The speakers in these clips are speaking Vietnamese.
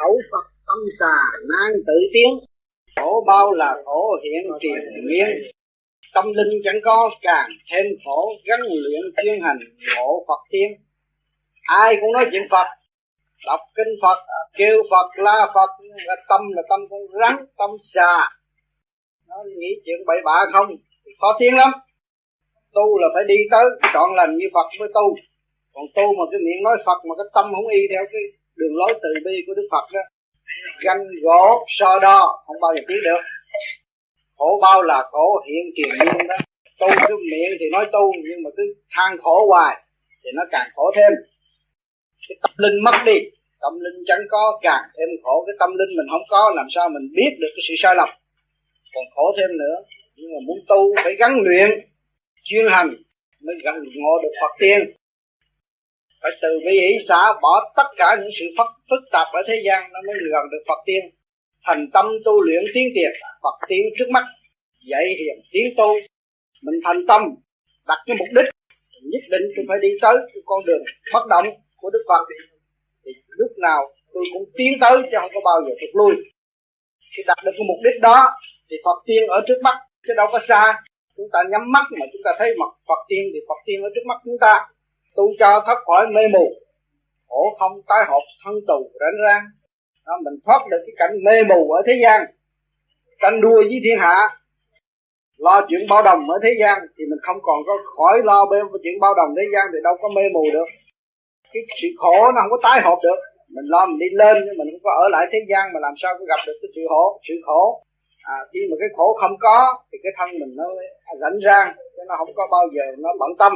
khẩu phật tâm xà nan tự tiến. Khổ bao là khổ hiện triền miên. Tâm linh chẳng có, càng thêm khổ gắn luyện chuyên hành ngộ phật tiên. Ai cũng nói chuyện phật, đọc kinh phật, kêu phật, la phật, là tâm là tâm con rắn, tâm xà. Nó nghĩ chuyện bậy bạ không? Thì khó tiếng lắm. Tu là phải đi tới chọn lành như phật mới tu. Còn tu mà cái miệng nói phật mà cái tâm không y theo cái đường lối từ bi của đức phật đó, ganh gỗ, so đo, không bao giờ tiến được. Khổ bao là khổ, hiện tiền nhiên đó. Tu cứ miệng thì nói tu, nhưng mà cứ than khổ hoài, thì nó càng khổ thêm. Cái tâm linh mất đi, tâm linh chẳng có, càng thêm khổ. Cái tâm linh mình không có, làm sao mình biết được cái sự sai lầm? Còn khổ thêm nữa, nhưng mà muốn tu phải gắn luyện, chuyên hành, mới gần ngộ được Phật tiên phải từ bi hỷ xã bỏ tất cả những sự phức, phức tạp ở thế gian nó mới gần được Phật tiên. Thành tâm tu luyện tiến tiền Phật tiên trước mắt dạy hiền tiến tu. Mình thành tâm đặt cái mục đích nhất định tôi phải đi tới cái con đường bất động của Đức Phật. Thì lúc nào tôi cũng tiến tới chứ không có bao giờ thụt lui. Khi đặt được cái mục đích đó thì Phật tiên ở trước mắt chứ đâu có xa. Chúng ta nhắm mắt mà chúng ta thấy mặt Phật tiên thì Phật tiên ở trước mắt chúng ta tu cho thoát khỏi mê mù. Khổ không tái hộp thân tù rảnh rang. Đó, mình thoát được cái cảnh mê mù ở thế gian. Tranh đua với thiên hạ. Lo chuyện bao đồng ở thế gian thì mình không còn có khỏi lo bên chuyện bao đồng thế gian thì đâu có mê mù được. Cái sự khổ nó không có tái hộp được. Mình lo mình đi lên nhưng mình không có ở lại thế gian mà làm sao có gặp được cái sự khổ sự khổ. À, khi mà cái khổ không có thì cái thân mình nó rảnh rang chứ nó không có bao giờ nó bận tâm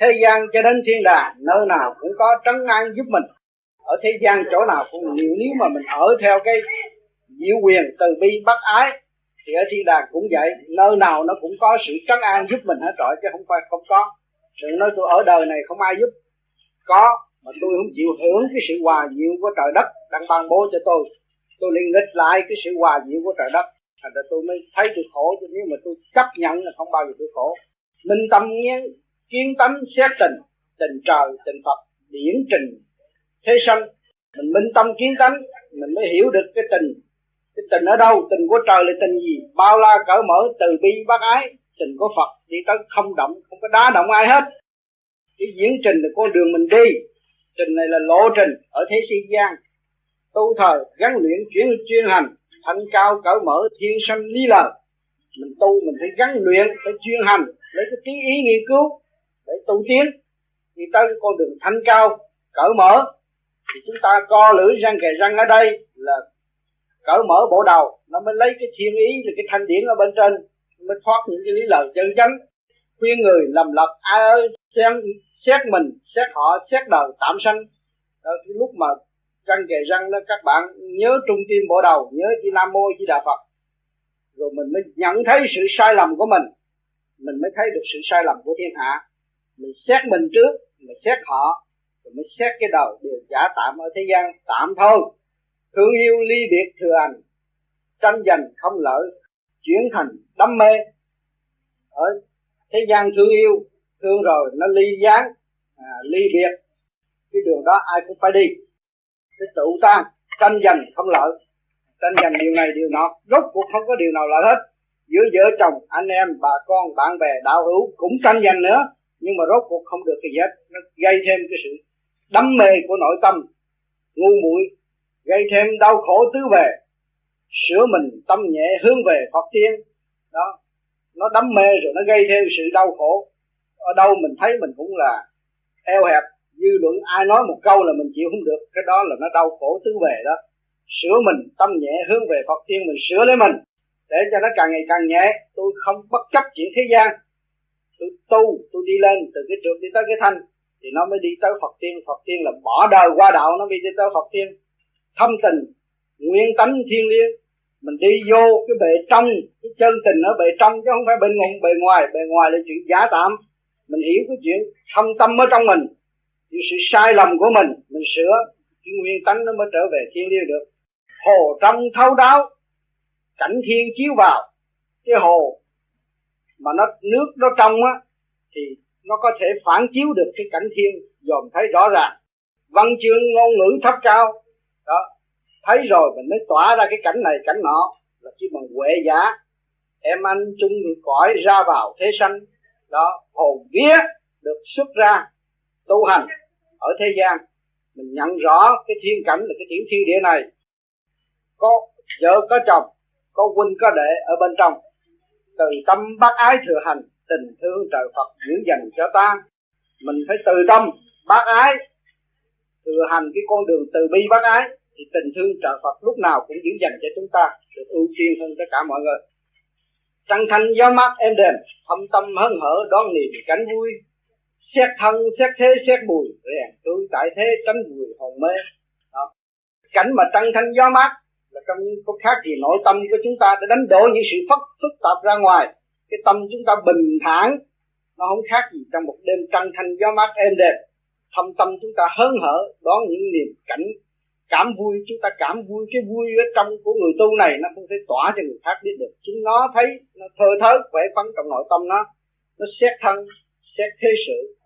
thế gian cho đến thiên đàng, nơi nào cũng có trấn an giúp mình. Ở thế gian chỗ nào cũng nếu nếu mà mình ở theo cái diệu quyền từ bi bác ái, thì ở thiên đàng cũng vậy. Nơi nào nó cũng có sự trấn an giúp mình hết rồi, chứ không phải không có. Sự nói tôi ở đời này không ai giúp. Có, mà tôi không chịu hưởng cái sự hòa diệu của trời đất đang ban bố cho tôi. Tôi liền nghịch lại cái sự hòa diệu của trời đất. Thành ra tôi mới thấy tôi khổ, chứ nếu mà tôi chấp nhận là không bao giờ tôi khổ. Minh tâm nghiến kiến tánh xét tình tình trời, tình phật, điển trình. Thế sanh, mình minh tâm kiến tánh, mình mới hiểu được cái tình. Cái tình ở đâu, tình của trời là tình gì? Bao la cởi mở, từ bi bác ái, tình của phật đi tới không động, không có đá động ai hết. Cái diễn trình là con đường mình đi. Trình này là lộ trình ở thế gian gian. Tu thời, gắn luyện chuyển chuyên hành, thanh cao cởi mở, thiên sanh lý lời mình tu mình phải gắn luyện, phải chuyên hành, lấy cái trí ý nghiên cứu để tu tiến. Đi tới cái con đường thanh cao cởi mở. Thì chúng ta co lưỡi răng kề răng ở đây là cởi mở bộ đầu. Nó mới lấy cái thiên ý là cái thanh điển ở bên trên. Mới thoát những cái lý lời chân chánh. Khuyên người lầm lật ai ơi xét, xét mình xét họ xét đời tạm sanh. Đó, cái lúc mà răng kề răng đó các bạn nhớ trung tim bộ đầu nhớ chi nam mô chi đà phật. Rồi mình mới nhận thấy sự sai lầm của mình. Mình mới thấy được sự sai lầm của thiên hạ mình xét mình trước mình xét họ rồi mới xét cái đầu đều giả tạm ở thế gian. Tạm thôi. Thương yêu ly biệt thừa ảnh tranh giành không lợi. Chuyển thành đam mê. Ở thế gian thương yêu thương rồi nó ly gián à, ly biệt. Cái đường đó ai cũng phải đi. Cái tự tan tranh giành không lợi. Tranh giành điều này điều nọ. Rốt cuộc không có điều nào lợi hết. Giữa vợ chồng anh em bà con bạn bè đạo hữu cũng tranh giành nữa nhưng mà rốt cuộc không được cái gì hết nó gây thêm cái sự đắm mê của nội tâm, ngu muội, gây thêm đau khổ tứ về sửa mình tâm nhẹ hướng về Phật tiên. Đó, nó đắm mê rồi nó gây thêm sự đau khổ. Ở đâu mình thấy mình cũng là eo hẹp, dư luận ai nói một câu là mình chịu không được. Cái đó là nó đau khổ tứ về đó. Sửa mình tâm nhẹ hướng về Phật tiên, mình sửa lấy mình, để cho nó càng ngày càng nhẹ. Tôi không bất chấp chuyện thế gian tôi tu, tôi đi lên từ cái trượt đi tới cái thanh, thì nó mới đi tới Phật tiên. Phật tiên là bỏ đời qua đạo, nó mới đi tới Phật tiên. Thâm tình, nguyên tánh thiên liêng. Mình đi vô cái bề trong, cái chân tình ở bề trong, chứ không phải bên ngoài bề ngoài. Bề ngoài là chuyện giả tạm. Mình hiểu cái chuyện thâm tâm ở trong mình những sự sai lầm của mình mình sửa, cái nguyên tánh nó mới trở về thiên liêng được. Hồ trong thấu đáo, cảnh thiên chiếu vào, cái hồ mà nó, nước nó trong á, thì nó có thể phản chiếu được cái cảnh thiên. Dòm thấy rõ ràng. Văn chương ngôn ngữ thấp cao. Đó. Thấy rồi mình mới tỏa ra cái cảnh này, cảnh nọ. Là chỉ bằng huệ giả em anh chung được cõi ra vào thế sanh. Đó, hồn vía được xuất ra, tu hành ở thế gian. Mình nhận rõ cái thiên cảnh là cái tiểu thiên địa này. Có vợ, có chồng, có huynh, có đệ ở bên trong từ tâm bác ái thừa hành, tình thương trời Phật giữ dành cho ta. Mình phải từ tâm bác ái thừa hành cái con đường từ bi bác ái, thì tình thương trợ Phật lúc nào cũng giữ dành cho chúng ta, được ưu tiên hơn tất cả mọi người. Trăng thanh gió mát êm đềm, thâm tâm hân hở đón niềm cảnh vui. Xét thân, xét thế, xét mùi, rèn tôi tại thế tránh vùi hồn mê. Đó. cảnh mà trăng thanh gió mát là trong có khác gì nội tâm của chúng ta để đánh đổ những sự phức phức tạp ra ngoài. Cái tâm chúng ta bình thản nó không khác gì trong một đêm trăng thanh gió mát êm đẹp thâm tâm chúng ta hớn hở đón những niềm cảnh cảm vui. Chúng ta cảm vui cái vui ở trong của người tu này nó không thể tỏa cho người khác biết được. Chúng nó thấy nó thơ thớ khỏe phấn trong nội tâm nó. Nó xét thân xét thế sự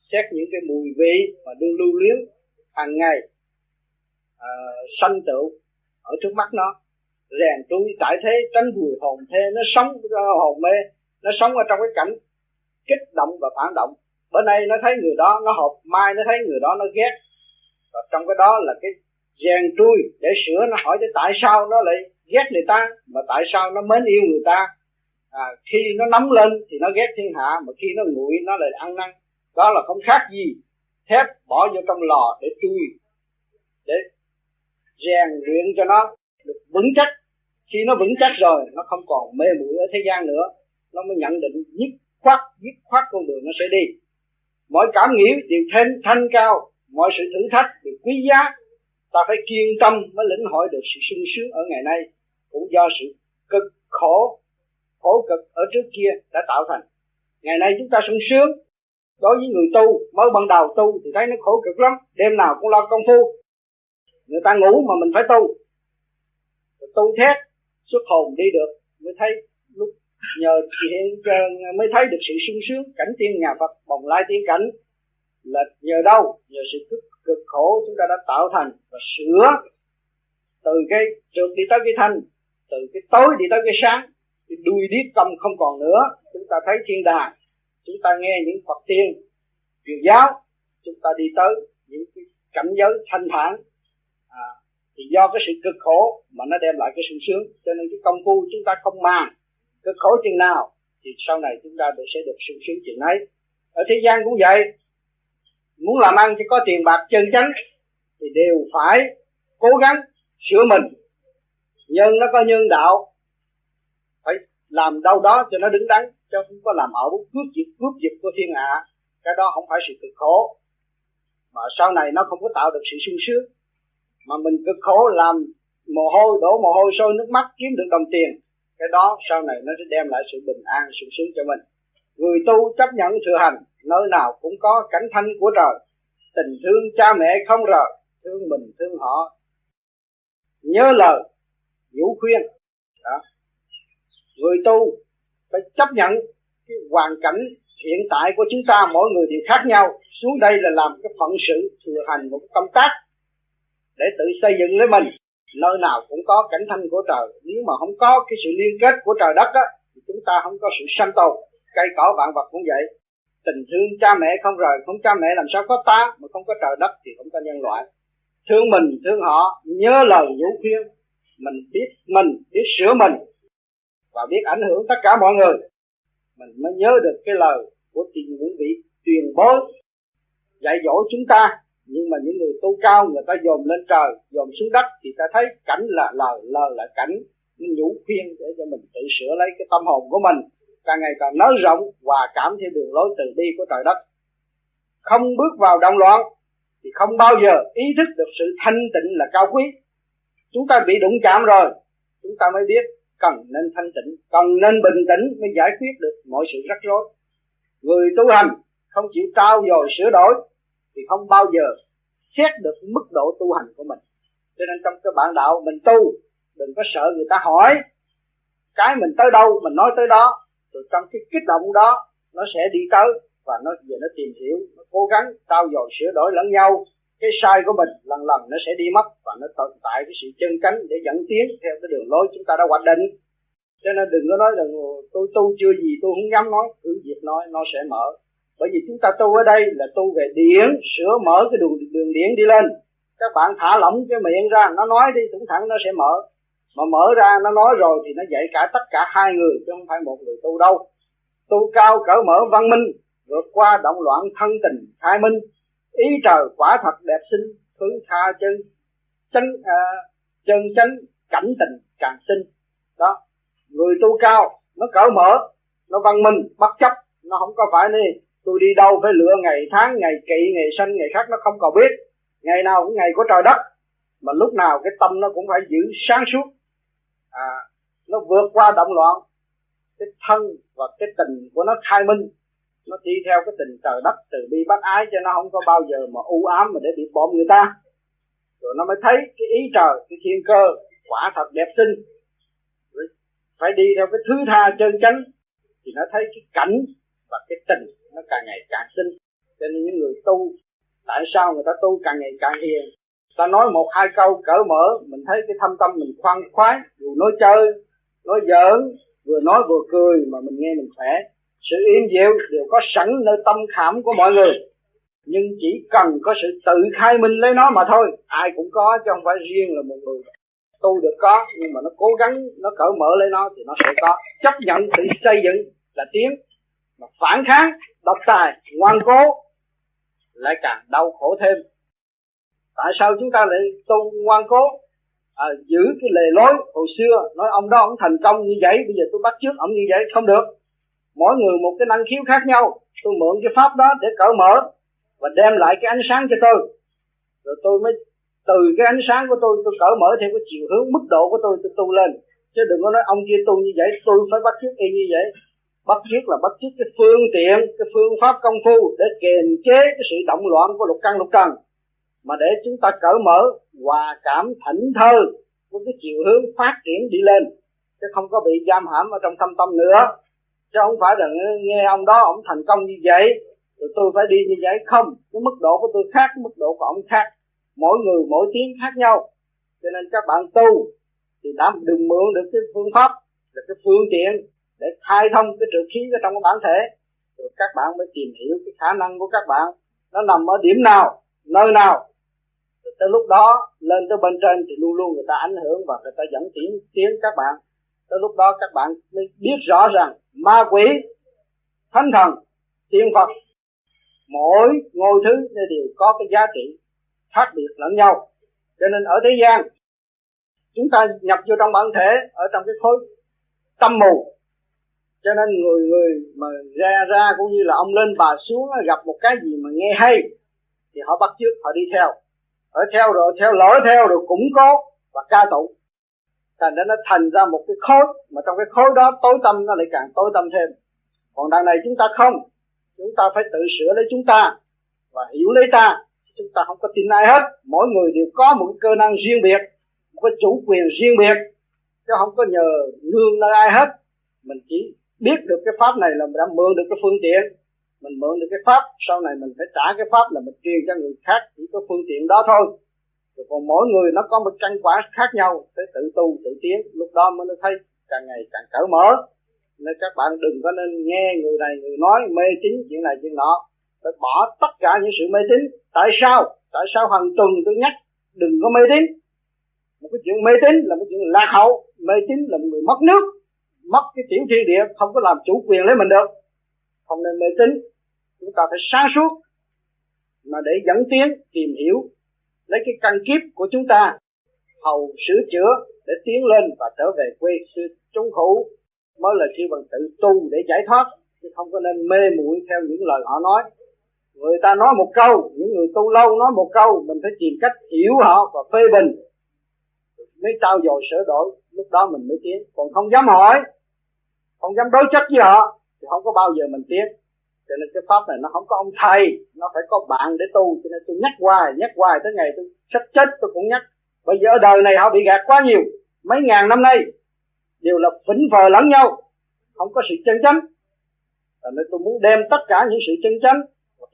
xét những cái mùi vị mà đương lưu luyến hàng ngày à, sanh tựu ở trước mắt nó. Rèn trui tại thế tránh vùi hồn thế nó sống hồn mê nó sống ở trong cái cảnh kích động và phản động. Bữa nay nó thấy người đó nó hợp mai nó thấy người đó nó ghét. Và trong cái đó là cái rèn trui để sửa nó hỏi cho tại sao nó lại ghét người ta mà tại sao nó mến yêu người ta. À, khi nó nắm lên thì nó ghét thiên hạ mà khi nó nguội nó lại ăn năn. Đó là không khác gì thép bỏ vô trong lò để trui để rèn luyện cho nó được vững chắc. Khi nó vững chắc rồi, nó không còn mê muội ở thế gian nữa, nó mới nhận định nhất khoát, dứt khoát con đường nó sẽ đi. Mọi cảm nghĩ đều thêm thanh cao, mọi sự thử thách đều quý giá. Ta phải kiên tâm mới lĩnh hội được sự sung sướng ở ngày nay, cũng do sự cực khổ khổ cực ở trước kia đã tạo thành. Ngày nay chúng ta sung sướng. Đối với người tu, mới ban đầu tu thì thấy nó khổ cực lắm, đêm nào cũng lo công phu người ta ngủ mà mình phải tu. Tu thét xuất hồn đi được mới thấy lúc nhờ hiện mới thấy được sự sung sướng cảnh tiên nhà Phật bồng lai tiên cảnh. Là nhờ đâu? Nhờ sự cực, cực khổ chúng ta đã tạo thành và sửa từ cái trượt đi tới cái thanh từ cái tối đi tới cái sáng cái đuôi điếc tâm không còn nữa. Chúng ta thấy thiên đàng chúng ta nghe những Phật tiên truyền giáo chúng ta đi tới những cái cảnh giới thanh thản thì do cái sự cực khổ mà nó đem lại cái sung sướng. Cho nên cái công phu chúng ta không màng. Cực khổ chừng nào, thì sau này chúng ta sẽ được sung sướng chừng ấy. Ở thế gian cũng vậy. Muốn làm ăn cho có tiền bạc chân chánh, thì đều phải cố gắng sửa mình. Nhân nó có nhân đạo, phải làm đâu đó cho nó đứng đắn, chứ không có làm ẩu, cướp giật cướp giật của thiên hạ. Cái đó không phải sự cực khổ. Mà sau này nó không có tạo được sự sung sướng mà mình cực khổ làm mồ hôi, đổ mồ hôi, sôi nước mắt, kiếm được đồng tiền. Cái đó sau này nó sẽ đem lại sự bình an, sự sướng cho mình. Người tu chấp nhận thừa hành, nơi nào cũng có cảnh thanh của trời. Tình thương cha mẹ không rời, thương mình, thương họ. Nhớ lời nhủ khuyên. Đó. người tu phải chấp nhận cái hoàn cảnh hiện tại của chúng ta, mỗi người đều khác nhau. Xuống đây là làm cái phận sự thừa hành một công tác để tự xây dựng lấy mình. Nơi nào cũng có cảnh thanh của trời. Nếu mà không có cái sự liên kết của trời đất á, thì chúng ta không có sự sanh tồn. Cây cỏ, vạn vật cũng vậy. Tình thương cha mẹ không rời, không cha mẹ làm sao có ta mà không có trời đất thì không có nhân loại. Thương mình, thương họ, nhớ lời nhũ khuyên. Mình biết mình, biết sửa mình và biết ảnh hưởng tất cả mọi người. Mình mới nhớ được cái lời của tiền những vị truyền bối dạy dỗ chúng ta nhưng mà những người tu cao, người ta dồn lên trời, dồn xuống đất, thì ta thấy cảnh là lời lời là cảnh nhủ khuyên để cho mình tự sửa lấy cái tâm hồn của mình. Càng ngày càng nới rộng và cảm theo đường lối từ bi của trời đất. Không bước vào động loạn, thì không bao giờ ý thức được sự thanh tịnh là cao quý. Chúng ta bị đụng chạm rồi, chúng ta mới biết cần nên thanh tịnh, cần nên bình tĩnh mới giải quyết được mọi sự rắc rối. Người tu hành không chịu trao dồi sửa đổi thì không bao giờ xét được mức độ tu hành của mình. Cho nên trong cái bản đạo mình tu, đừng có sợ người ta hỏi cái mình tới đâu, mình nói tới đó. Rồi trong cái kích động đó, nó sẽ đi tới và nó về nó tìm hiểu, nó cố gắng trao dồi, sửa đổi lẫn nhau. Cái sai của mình lần lần nó sẽ đi mất và nó tồn tại cái sự chân chánh để dẫn tiến theo cái đường lối chúng ta đã hoạch định. Cho nên đừng có nói là tôi tu chưa gì, tôi không dám nói, cứ việc nói, nó sẽ mở bởi vì chúng ta tu ở đây là tu về điển sửa mở cái đường đường điển đi lên. Các bạn thả lỏng cái miệng ra nó nói đi thủng thẳng nó sẽ mở. Mà mở ra nó nói rồi thì nó dạy cả tất cả hai người chứ không phải một người tu đâu. Tu cao cỡ mở văn minh vượt qua động loạn thân tình khai minh. Ý trời quả thật đẹp xinh thứ tha chân chân à, chân chánh cảnh tình càng sinh đó người tu cao nó cỡ mở nó văn minh bất chấp nó không có phải đi tôi đi đâu phải lựa ngày tháng ngày kỵ ngày sanh ngày khác nó không còn biết. Ngày nào cũng ngày của trời đất. Mà lúc nào cái tâm nó cũng phải giữ sáng suốt. À, nó vượt qua động loạn. Cái thân và cái tình của nó khai minh. Nó đi theo cái tình trời đất từ bi bác ái cho nó không có bao giờ mà u ám mà để bị bom người ta. Rồi nó mới thấy cái ý trời cái thiên cơ quả thật đẹp xinh. Phải đi theo cái thứ tha chân chánh. Thì nó thấy cái cảnh và cái tình nó càng ngày càng sinh cho nên những người tu, tại sao người ta tu càng ngày càng hiền? Ta nói một hai câu cỡ mở, mình thấy cái thâm tâm mình khoan khoái, dù nói chơi, nói giỡn, vừa nói vừa cười mà mình nghe mình khỏe. Sự im dịu đều có sẵn nơi tâm khảm của mọi người. Nhưng chỉ cần có sự tự khai minh lấy nó mà thôi. Ai cũng có chứ không phải riêng là một người. Tu được có, nhưng mà nó cố gắng, nó cởi mở lấy nó thì nó sẽ có. Chấp nhận tự xây dựng là tiếng mà phản kháng độc tài ngoan cố lại càng đau khổ thêm. Tại sao chúng ta lại tu ngoan cố? À, giữ cái lề lối hồi xưa nói ông đó ông thành công như vậy bây giờ tôi bắt trước ông như vậy không được. Mỗi người một cái năng khiếu khác nhau. Tôi mượn cái pháp đó để cởi mở và đem lại cái ánh sáng cho tôi. Rồi tôi mới từ cái ánh sáng của tôi tôi cởi mở theo cái chiều hướng mức độ của tôi tôi tu lên. Chứ đừng có nói ông kia tu như vậy tôi phải bắt chước y như vậy bắt trước là bắt trước cái phương tiện, cái phương pháp công phu để kiềm chế cái sự động loạn của lục căn, lục trần. Mà để chúng ta cởi mở, hòa cảm thảnh thơ với cái chiều hướng phát triển đi lên, chứ không có bị giam hãm ở trong thâm tâm nữa. Chứ không phải là nghe ông đó, ông thành công như vậy, rồi tôi phải đi như vậy không? Cái mức độ của tôi khác mức độ của ông khác. Mỗi người mỗi tiếng khác nhau. Cho nên các bạn tu thì đã đừng mượn được cái phương pháp, là cái phương tiện để khai thông cái trượt khí ở trong cái bản thể. Rồi các bạn mới tìm hiểu cái khả năng của các bạn. Nó nằm ở điểm nào, nơi nào. Rồi tới lúc đó, lên tới bên trên thì luôn luôn người ta ảnh hưởng và người ta dẫn tiến tiến các bạn. Tới lúc đó các bạn mới biết rõ rằng ma quỷ, thánh thần, tiên phật. Mỗi ngôi thứ đều có cái giá trị khác biệt lẫn nhau. Cho nên ở thế gian, chúng ta nhập vô trong bản thể, ở trong cái khối tâm mù cho nên người người mà ra ra cũng như là ông lên bà xuống gặp một cái gì mà nghe hay, thì họ bắt chước, họ đi theo. Ở theo rồi, theo lỗi theo rồi củng cố và ca tụng. Thành ra nó thành ra một cái khối, mà trong cái khối đó tối tâm nó lại càng tối tâm thêm. Còn đằng này chúng ta không. Chúng ta phải tự sửa lấy chúng ta và hiểu lấy ta. Chúng ta không có tin ai hết. Mỗi người đều có một cái cơ năng riêng biệt, một cái chủ quyền riêng biệt. Chứ không có nhờ nương nơi ai hết. Mình chỉ biết được cái pháp này là mình đã mượn được cái phương tiện, mình mượn được cái pháp, sau này mình phải trả cái pháp là mình truyền cho người khác chỉ có phương tiện đó thôi. Rồi còn mỗi người nó có một căn quả khác nhau, phải tự tu, tự tiến, lúc đó mới nó thấy càng ngày càng cởi mở. Nên các bạn đừng có nên nghe người này người nói mê tín, chuyện này chuyện nọ. Phải bỏ tất cả những sự mê tín. Tại sao? Tại sao hàng tuần tôi nhắc đừng có mê tín? Một cái chuyện mê tín là một chuyện lạc hậu. Mê tín là một người mất nước mất cái tiểu thiên địa, không có làm chủ quyền lấy mình được. Không nên mê tín. Chúng ta phải sáng suốt mà để dẫn tiến, tìm hiểu, lấy cái căn kiếp của chúng ta, hầu sửa chữa để tiến lên và trở về quê sư trung hữu mới là khi bằng tự tu để giải thoát, chứ không có nên mê muội theo những lời họ nói. Người ta nói một câu, những người tu lâu nói một câu, mình phải tìm cách hiểu họ và phê bình. Mới trao dồi sửa đổi, lúc đó mình mới tiến. Còn không dám hỏi không dám đối chất với họ, thì không có bao giờ mình tiến. Cho nên cái pháp này nó không có ông thầy, nó phải có bạn để tu. Cho nên tôi nhắc hoài nhắc hoài tới ngày tôi sắp chết, tôi cũng nhắc. Bây giờ ở đời này họ bị gạt quá nhiều. Mấy ngàn năm nay, đều là phỉnh phờ lẫn nhau. Không có sự chân chánh. Cho nên tôi muốn đem tất cả những sự chân chánh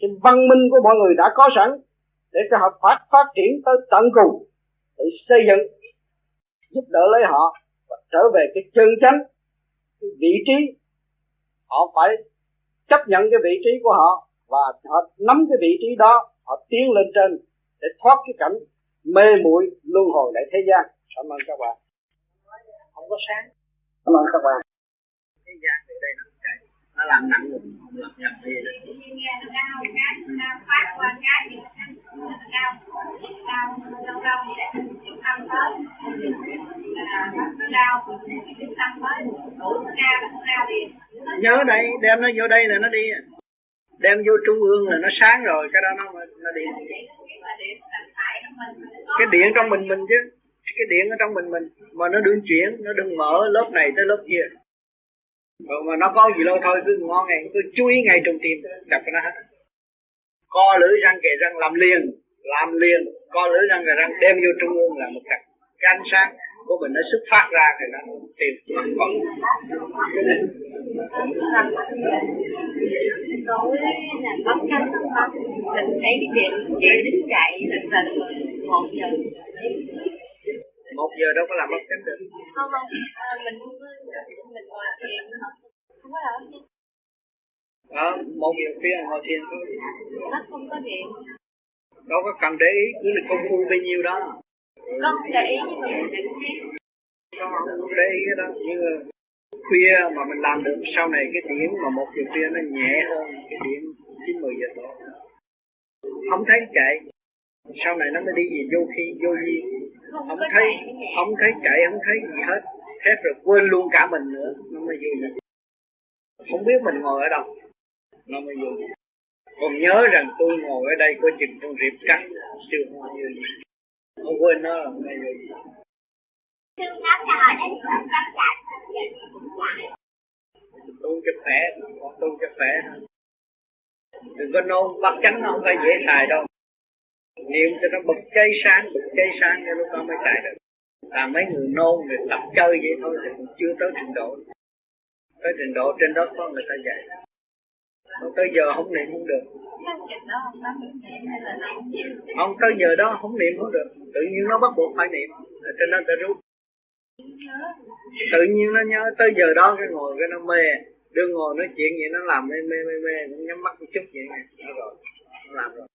cái văn minh của mọi người đã có sẵn để cho họ phát phát triển tới tận cùng, tự xây dựng, giúp đỡ lấy họ và trở về cái chân chánh cái vị trí họ phải chấp nhận cái vị trí của họ và họ nắm cái vị trí đó họ tiến lên trên để thoát cái cảnh mê muội luân hồi lại thế gian. Cảm ơn các bạn. Không có sáng. Cảm ơn các bạn. Thế gian từ đây nó chạy. Nó làm nặng rồi không làm nhầm gì. Đó cao cao lâu lâu thì để chúng tâm tới nó đau chúng tâm tới đủ nó cao nó cao liền nhớ đây, đem nó vô đây là nó đi. Đem vô trung ương là nó sáng rồi, cái đó nó nó đi. Cái điện trong mình mình chứ. Cái điện ở trong mình mình, mà nó đương chuyển, nó đừng mở lớp này tới lớp kia. Rồi mà nó có gì đâu thôi, cứ ngon ngày, cứ chú ý ngày trong tim đập nó hết co lưỡi răng kề răng làm liền làm liền. Co lưỡi răng kề răng đem vô trung ương là một cái, cái ánh sáng của mình nó xuất phát ra thì nó tìm còn tối là bấm cánh không bấm mình thấy cái chuyện chạy đứng chạy lần lần một giờ một giờ đâu có làm mất cánh được. Không không. À, mình không có mình ngồi thiền không có làm đó một giờ phía ngồi thiền thôi mắt không có điện. Đâu có cần để ý cứ là công phu bao nhiêu đó. Con không để ý nhưng mà mình con không để ý đó. Như khuya mà mình làm được sau này cái điểm mà một giờ khuya nó nhẹ hơn cái điểm chín mười giờ tối không thấy chạy sau này nó mới đi gì vô khi vô gì không thấy không thấy chạy không thấy gì hết. Hết rồi quên luôn cả mình nữa nó mới vui không biết mình ngồi ở đâu nó mới vui còn nhớ rằng tôi ngồi ở đây có chừng con rệp cắn chưa không như gì. Không quên nó là mới vui tu cho khỏe tu cho khỏe. Đừng có nôn bắt chánh nó không phải dễ xài đâu. Niệm cho nó bật cháy sáng bật cháy sáng cho lúc đó mới xài được. Là mấy người nôn người tập chơi vậy thôi thì chưa tới trình độ. Tới trình độ trên đó có người ta dạy tới giờ không niệm không được. Không tới giờ đó không niệm không được. Tự nhiên nó bắt buộc phải niệm. Cho nên ta rút. Tự nhiên nó nhớ tới giờ đó cái ngồi cái nó mê. Đương ngồi nói chuyện vậy nó làm mê mê mê mê. Cũng nhắm mắt một chút vậy nè. Nó rồi. Nó làm rồi.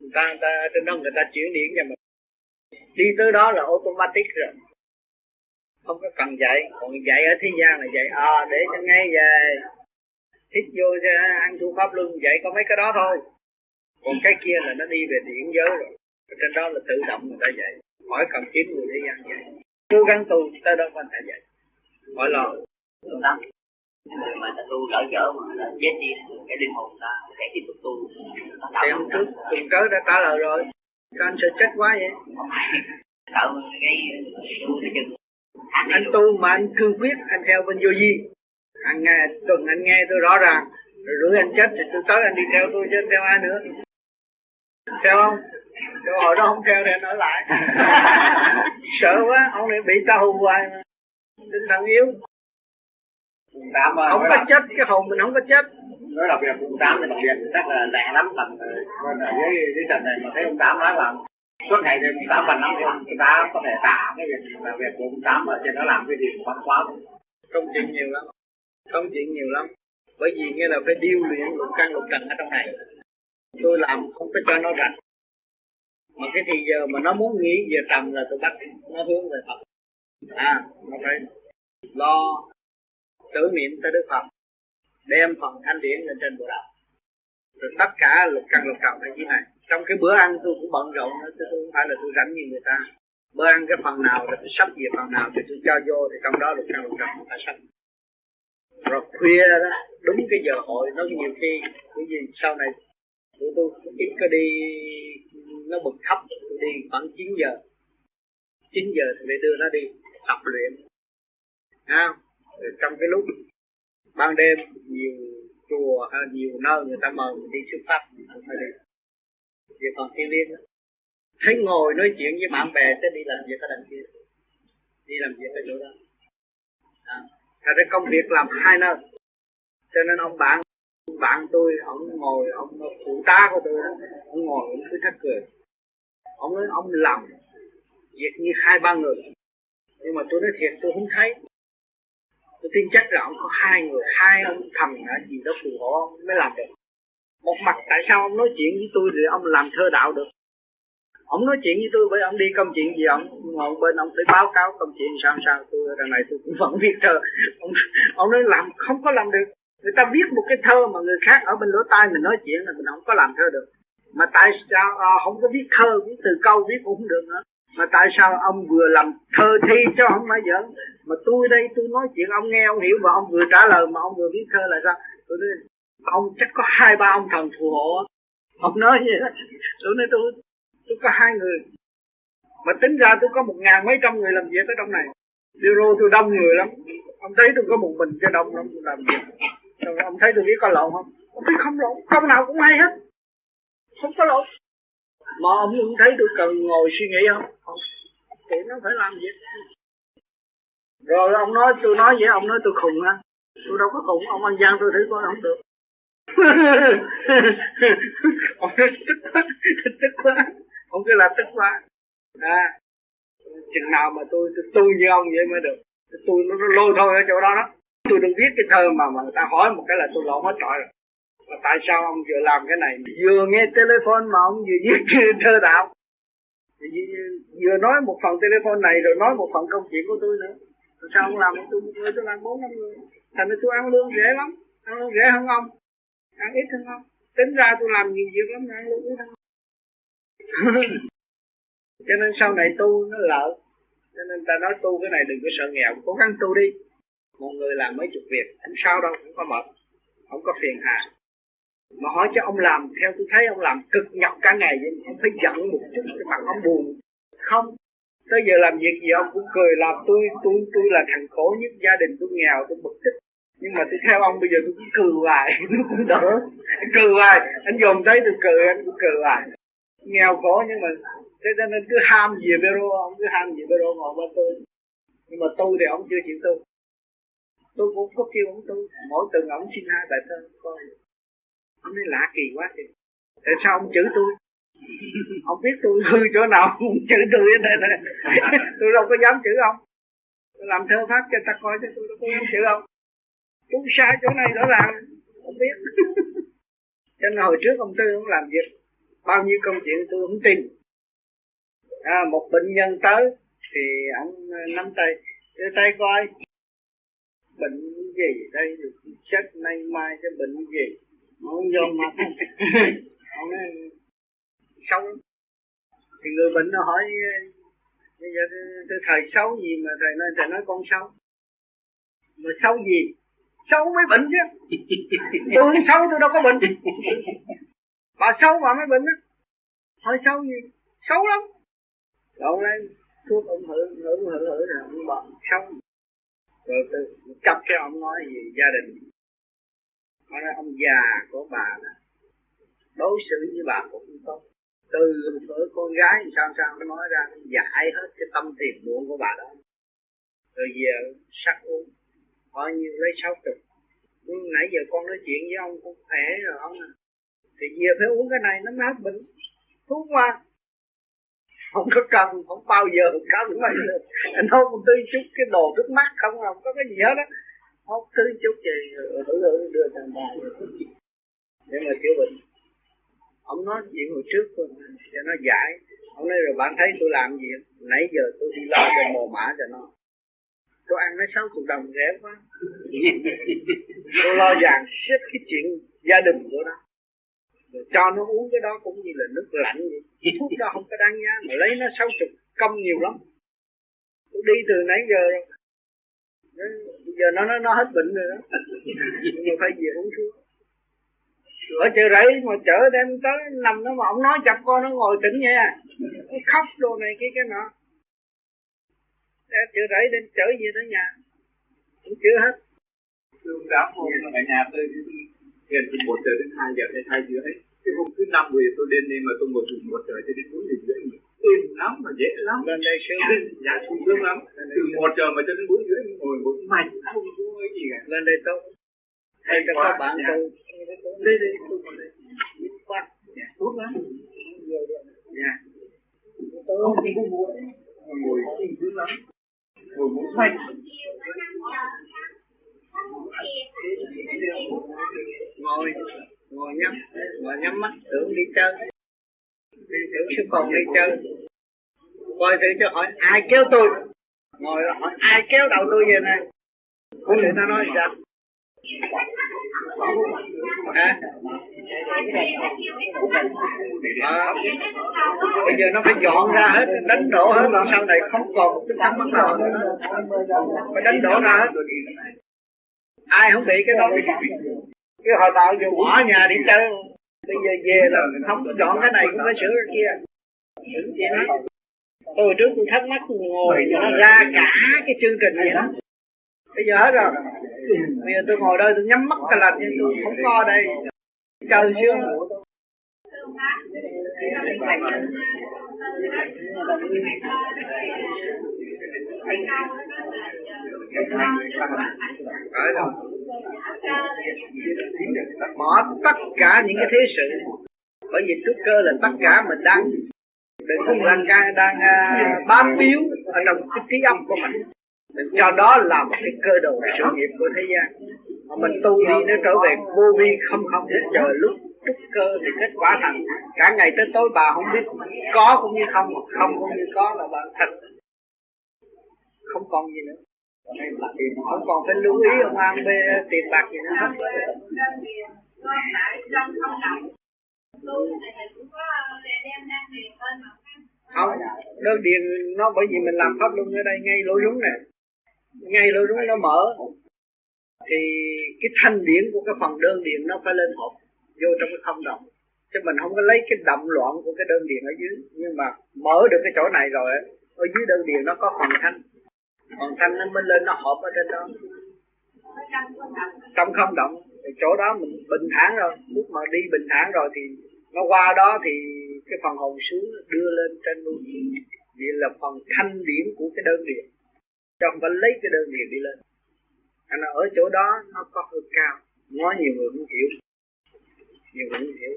Người ta, người ta trên đó người ta chuyển điện cho mình. Đi tới đó là automatic rồi. Không có cần dạy. Còn dạy ở thế gian là dạy à để cho ngay về hít vô ăn thu pháp luân dạy có mấy cái đó thôi. Còn cái kia là nó đi về điện giới rồi. Trên đó là tự động người ta dạy. Hỏi cần kiếm người thế gian dạy. Cứ gắn tu tới đó mình phải dạy. Hỏi lo. Tâm người mà ta tu lỡ dở mà là chết đi cái linh hồn ta sẽ tiếp tục tu. Thì hôm trước tuần tới đã trả lời rồi. Sao anh sợ chết quá vậy. Sợ cái tu cái chừng anh tu mà anh cương quyết anh theo bên vô vi anh nghe tuần anh nghe tôi rõ ràng. Rồi rủi anh chết thì tôi tới anh đi theo tôi chứ theo ai nữa? Theo không Tôi hồi đó không theo thì ở lại. Sợ quá ông này bị ta hù hoài mà. Tinh thần yếu. Tám không có chết cái hồn mình không có chết. Nói đặc biệt ông tám thì đặc biệt chắc là lẹ lắm tầm ở dưới dưới trận này mà thấy ông tám nói là suốt ngày thì ông tám phần lắm thì người ta có thể tả cái việc là việc của ông tám ở trên nó làm cái gì quan quá công chuyện nhiều lắm công chuyện nhiều lắm. Bởi vì nghe là phải điêu luyện lục căn lục trần ở trong này. Tôi làm không có cho nó rảnh mà cái thì giờ mà nó muốn nghĩ về trầm là tôi bắt nó hướng về Phật. À nó phải lo tưởng niệm tới Đức Phật, đem phần thanh điển lên trên bộ đạo rồi tất cả lục căn lục trần là như này. Trong cái bữa ăn tôi cũng bận rộn nữa tôi không phải là tôi rảnh như người ta. Bữa ăn cái phần nào là tôi sắp về phần nào thì tôi cho vô, thì trong đó lục căn lục trần phải sắp rồi khuya đó, đúng cái giờ hội nó nhiều khi cái gì sau này tụi tôi ít có đi, nó bực thấp đi khoảng 9 giờ. 9 giờ thì phải đưa nó đi tập luyện. Ha rồi trong cái lúc ban đêm, nhiều chùa hay nhiều nơi người ta mời mình đi xuất pháp không phải đi. Việc còn thiên liêng thấy ngồi nói chuyện với bạn bè sẽ đi làm việc ở đằng kia. Đi làm việc ở chỗ đó ra công việc làm hai nơi. Cho nên ông bạn bạn tôi, ông ngồi, ông phụ tá của tôi đó, ông ngồi ông cứ thắt cười. Ông nói ông làm việc như hai ba người. Nhưng mà tôi nói thiệt, tôi không thấy. Tôi tin chắc là ông có hai người, hai ông thầm ở gì đó phù hộ ông mới làm được. Một mặt tại sao ông nói chuyện với tôi thì ông làm thơ đạo được? Ông nói chuyện với tôi bởi ông đi công chuyện gì ông? Ngồi bên ông phải báo cáo công chuyện sao sao? Tôi đằng này tôi cũng vẫn viết thơ ông ông nói làm không có làm được. Người ta viết một cái thơ mà người khác ở bên lỗ tai mình nói chuyện là mình không có làm thơ được. Mà tại sao à, không có viết thơ viết từ câu viết cũng không được nữa. Mà tại sao ông vừa làm thơ thi cho không phải giỡn? Mà tôi đây tôi nói chuyện ông nghe ông hiểu và ông vừa trả lời mà ông vừa viết thơ là sao? Tôi nói ông chắc có hai ba ông thần phù hộ. Ông nói vậy đó. Tôi nói tôi tôi có hai người. Mà tính ra tôi có một ngàn mấy trăm người làm việc ở trong này. Bureau tôi đông người lắm. Ông thấy tôi có một mình cho đông lắm làm việc. Rồi ông thấy tôi biết có lộn không? Ông biết không lộn công nào cũng hay hết. Không có lộn. Mà ông cũng thấy tôi cần ngồi suy nghĩ không? Không. Thì nó phải làm việc. Rồi ông nói, tôi nói vậy, ông nói tôi khùng á tôi đâu có khùng, ông ăn gian tôi thử coi, không được. Ông nói, tức quá tức quá không cứ là tức quá. À chừng nào mà tôi tôi tu như ông vậy mới được. Tôi nó, nó lôi thôi ở chỗ đó đó. Tôi đừng viết cái thơ mà mà người ta hỏi một cái là tôi lộn hết trọi rồi. Mà tại sao ông vừa làm cái này? Vừa nghe telephone mà ông vừa viết thơ đạo. Vừa nói một phần telephone này rồi nói một phần công chuyện của tôi nữa. Tại sao ông làm tôi? Một người tôi làm bốn năm người. Thành ra tôi ăn lương rẻ lắm. Ăn lương rẻ hơn ông. Ăn ít hơn ông. Tính ra tôi làm nhiều việc lắm ăn lương ít hơn cho nên sau này tu nó lợi. Cho nên ta nói tu cái này đừng có sợ nghèo, cố gắng tu đi. Một người làm mấy chục việc không sao đâu không có mệt, không có phiền hà. Mà hỏi cho ông làm, theo tôi thấy ông làm cực nhọc cả ngày vậy ông phải giận một chút cái mặt ông buồn. Không, tới giờ làm việc gì ông cũng cười làm tôi tôi tôi là thằng khổ nhất, gia đình tôi nghèo, tôi bực tức. Nhưng mà tôi theo ông bây giờ tôi cũng cười hoài, nó cũng đỡ. Cười hoài, anh dòm thấy tôi cười, anh cũng cười hoài nghèo khổ, nhưng mà thế cho nên cứ ham gì bê rô ông cứ ham gì bê rô ngồi bên tôi. Nhưng mà tu thì ông chưa chịu tu. Tôi cũng có kêu ông tu. Mỗi tuần ông xin hai bài thơ, coi. Ông nói lạ kỳ quá thì tại sao ông chữ tôi? Ông biết tôi hư chỗ nào, ông chữ tôi ở đây tôi đâu có dám chữ ông. Tôi làm thơ pháp cho ta coi chứ, tôi đâu có dám chữ ông. Chúng sai chỗ này rõ ràng ông biết. Cho nên hồi trước ông tư ông làm việc bao nhiêu công chuyện tôi không tin. À, một bệnh nhân tới thì ông à, nắm tay đưa tay coi bệnh gì đây? Chết nay mai cái bệnh gì? Ông vô mặt ông à, nói thì người bệnh nó hỏi bây giờ tôi thầy xấu gì mà thầy nói thầy nói con xấu? Mà xấu gì? Xấu mới bệnh chứ. Tôi xấu tôi đâu có bệnh bà xấu bà mới bệnh á. Hỏi xấu gì? Xấu lắm. Đậu lên thuốc ông hử hử hử hử là ông bỏ xấu. Rồi từ chấp cái ông nói gì, gia đình. Nói ông già của bà là đối xử với bà cũng tốt. Từ với con gái sao sao nó nói ra nó giải hết cái tâm tiền muộn của bà đó. Rồi về sắc uống, coi như lấy sáu chục. Nãy giờ con nói chuyện với ông cũng khỏe rồi, ông à thì nhiều phải uống cái này nó mát bệnh thuốc mà không có cần, không bao giờ cần mà anh không tư chút, cái đồ nước mắt không không có cái gì hết á. Không tư chút gì thử thử đưa thằng bà để mà chữa bệnh. Ông nói chuyện hồi trước cho nó giải. Ông nói rồi, bạn thấy tôi làm gì? Nãy giờ tôi đi lo cho mồ mã cho nó. Tôi ăn nó sáu chục đồng rẻ quá. Tôi lo dàn xếp cái chuyện gia đình của nó rồi cho nó uống cái đó cũng như là nước lạnh vậy. Thuốc đó không có đáng giá, mà lấy nó sáu chục, công nhiều lắm. Tôi đi từ nãy giờ rồi. Bây giờ nó nó nó hết bệnh rồi đó. Nhưng phải về uống thuốc. Ở chợ rẫy mà chở đem tới nằm nó mà ông nói chặt con nó ngồi tỉnh nha. Nó khóc đồ này kia cái nọ. Đem chợ rẫy đem chở về tới nhà. Cũng chưa hết. Tôi cảm ơn ở nhà tôi Hiện từ một giờ đến hai giờ hay hai giờ ấy Cái hôm thứ năm về tôi đến đây mà tôi ngồi từ một giờ cho đến bốn giờ rưỡi Êm lắm mà dễ lắm. Lên đây sướng Dạ sung sướng lắm Từ một giờ mà cho đến bốn rưỡi ngồi một mạch không có cái gì cả. Lên đây tốt. Hay cho các bạn tu đi đi tôi còn đi qua thuốc lắm. Dạ. Tôi không đi mùi mùi dữ lắm. Mùi muốn phanh ngồi ngồi nhắm ngồi nhắm mắt tưởng đi chơi. Đi tưởng sư phòng đi chơi. Coi thử cho hỏi ai kéo tôi. Ngồi hỏi ai kéo đầu tôi về này cũng người ta nói sao hả? À, bây giờ nó phải dọn ra hết đánh đổ hết rồi sau này không còn cái thắc mắc nào nữa. Phải đánh đổ ra hết ai không bị cái đó cái hồi tạo dù bỏ nhà đi chơi. Bây giờ về là không chọn cái này cũng phải sửa cái kia. Chị nói tôi trước tôi thắc mắc ngồi nó ra cả cái chương trình vậy đó. Bây giờ hết rồi. Bây giờ tôi ngồi đây tôi nhắm mắt cái lạnh nhưng tôi không co đây. Chơi sướng bỏ tất cả những cái thế sự. Bởi vì trúc cơ là tất cả mình đang đừng đang đang, đang uh, bám víu ở trong cái trí âm của mình. Mình cho đó là một cái cơ đồ sự nghiệp của thế gian. Mà mình tu đi nó trở về vô vi không không đến chờ lúc trúc cơ thì kết quả thành cả ngày tới tối bà không biết có cũng như không không cũng như có là bạn thật không còn gì nữa. Không còn phải lưu ý ông ăn bê tiền bạc gì nữa. Hết không đơn điền nó bởi vì mình làm pháp luân ở đây ngay lỗ rúng này ngay lỗ rúng nó mở. Thì cái thanh điển của cái phần đơn điền nó phải lên hộp vô trong cái không động chứ mình không có lấy cái động loạn của cái đơn điền ở dưới. Nhưng mà mở được cái chỗ này rồi ở dưới đơn điền nó có phần thanh phần thanh nó mới lên nó hộp ở trên đó. Trong không động, thì chỗ đó mình bình thản rồi. Lúc mà đi bình thản rồi thì nó qua đó thì cái phần hồn xuống đưa lên trên luôn vậy là phần thanh điểm của cái đơn điển. Trong phải lấy cái đơn điển đi lên. Anh ở chỗ đó nó có hơi cao. Nói nhiều người cũng hiểu. Nhiều người cũng hiểu.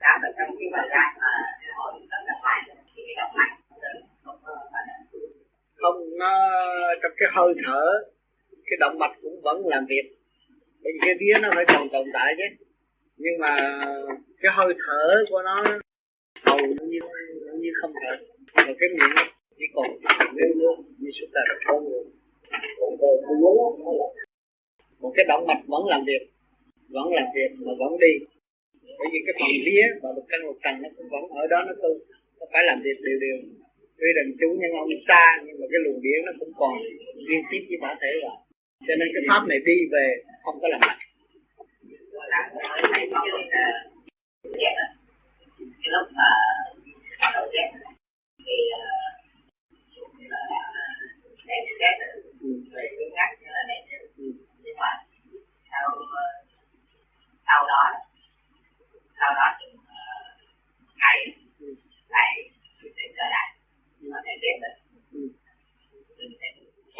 Đã là trong khi mà ra mà hồi nó là phải thì cái động mạch không, nó, trong cái hơi thở, cái động mạch cũng vẫn làm việc. Bởi vì cái vía nó phải còn tồn tại chứ. Nhưng mà cái hơi thở của nó hầu như như không thở và cái miệng chỉ còn nguyên luôn như suốt ta đã có người một cái động mạch vẫn làm việc, vẫn làm việc mà vẫn đi. Bởi vì cái phần vía và một căn một tầng nó cũng vẫn ở đó, nó tu. Nó phải làm việc đều đều tuy rằng chú nhân ông xa nhưng mà cái luồng điển nó cũng còn liên tiếp với bản thể rồi cho nên cái pháp này đi về không có làm mạnh lúc mà bắt đầu ghét thì để ghét về cái ngắt như là để nhưng mà sau sau đó sau đó thì thầy lại để trở lại mình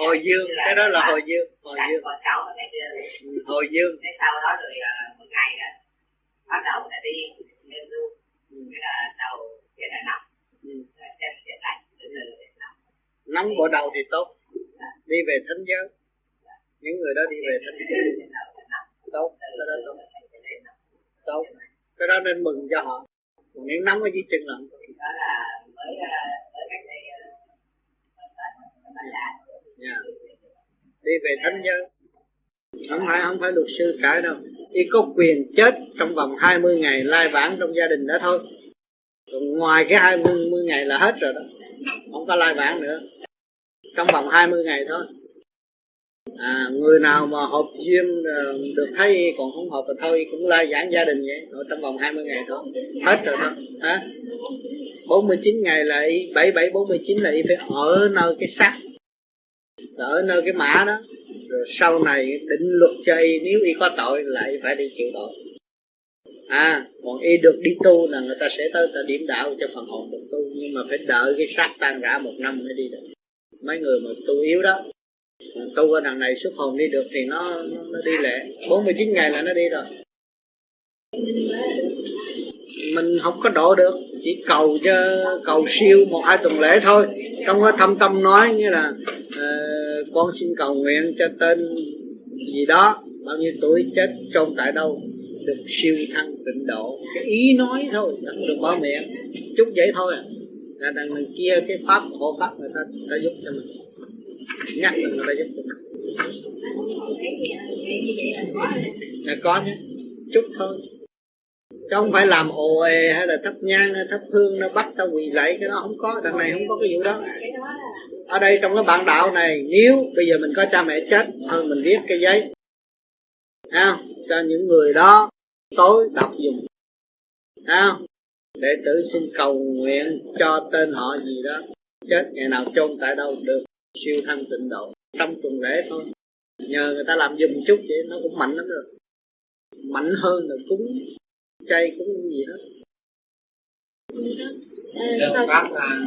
hồi dương cái đó là hồi dương. Hồi dương. là đưa hồi dương. Thế sau đó rồi một ngày rồi bắt đầu là đi lên luôn. Cái là đầu cái là nóng trên trên lạnh từ từ nóng bộ đầu thì tốt. Đi về thánh giới những người đó đi về thánh giới tốt. Cái đó tốt. Tốt. Cái đó nên mừng cho họ. Còn nếu nóng ở dưới chân lạnh đó là mới đây yeah. đi về thánh giới. Không phải không phải luật sư cãi đâu. Y có quyền chết trong vòng 20 ngày lai vãng trong gia đình đó thôi. Còn ngoài cái 20 ngày là hết rồi đó. Không có lai vãng nữa. Trong vòng 20 ngày thôi. À, người nào mà hợp duyên à, được thấy còn không hợp thì thôi cũng lai giảng gia đình vậy. Ở trong vòng 20 ngày thôi. Hết rồi đó. Hả? 49 ngày là y 77 49 là y phải ở nơi cái xác ở nơi cái mã đó. Rồi sau này định luật cho y nếu y có tội lại phải đi chịu tội. À còn y được đi tu là người ta sẽ tới ta điểm đạo cho phần hồn được tu. Nhưng mà phải đợi cái xác tan rã một năm mới đi được. Mấy người mà tu yếu đó tu ở đằng này xuất hồn đi được thì nó nó, nó đi lẹ. 49 ngày là nó đi rồi. Mình không có độ được chỉ cầu cho cầu siêu một hai tuần lễ thôi. Trong cái thâm tâm nói như là uh, con xin cầu nguyện cho tên gì đó, bao nhiêu tuổi chết, chôn tại đâu, được siêu thăng tịnh độ. Cái ý nói thôi không được bỏ miệng. Chút vậy thôi à. Là đằng mình kia cái pháp, hộ pháp người ta ta giúp cho mình. Nhắc là người ta giúp cho mình. Là có nhé. Chút thôi chứ không phải làm ồ ề hay là thắp nhang hay thắp hương nó bắt tao quỳ lạy cái đó không có đằng này không có cái vụ đó. Ở đây trong cái bản đạo này nếu bây giờ mình có cha mẹ chết thôi mình viết cái giấy. À, cho những người đó tối đọc dùng. À, để tử xin cầu nguyện cho tên họ gì đó chết ngày nào chôn tại đâu được siêu thăng tịnh độ. Trong tuần lễ thôi. Nhờ người ta làm giùm chút vậy nó cũng mạnh lắm rồi. Mạnh hơn là cúng chay cúng gì hết. Đơn pháp là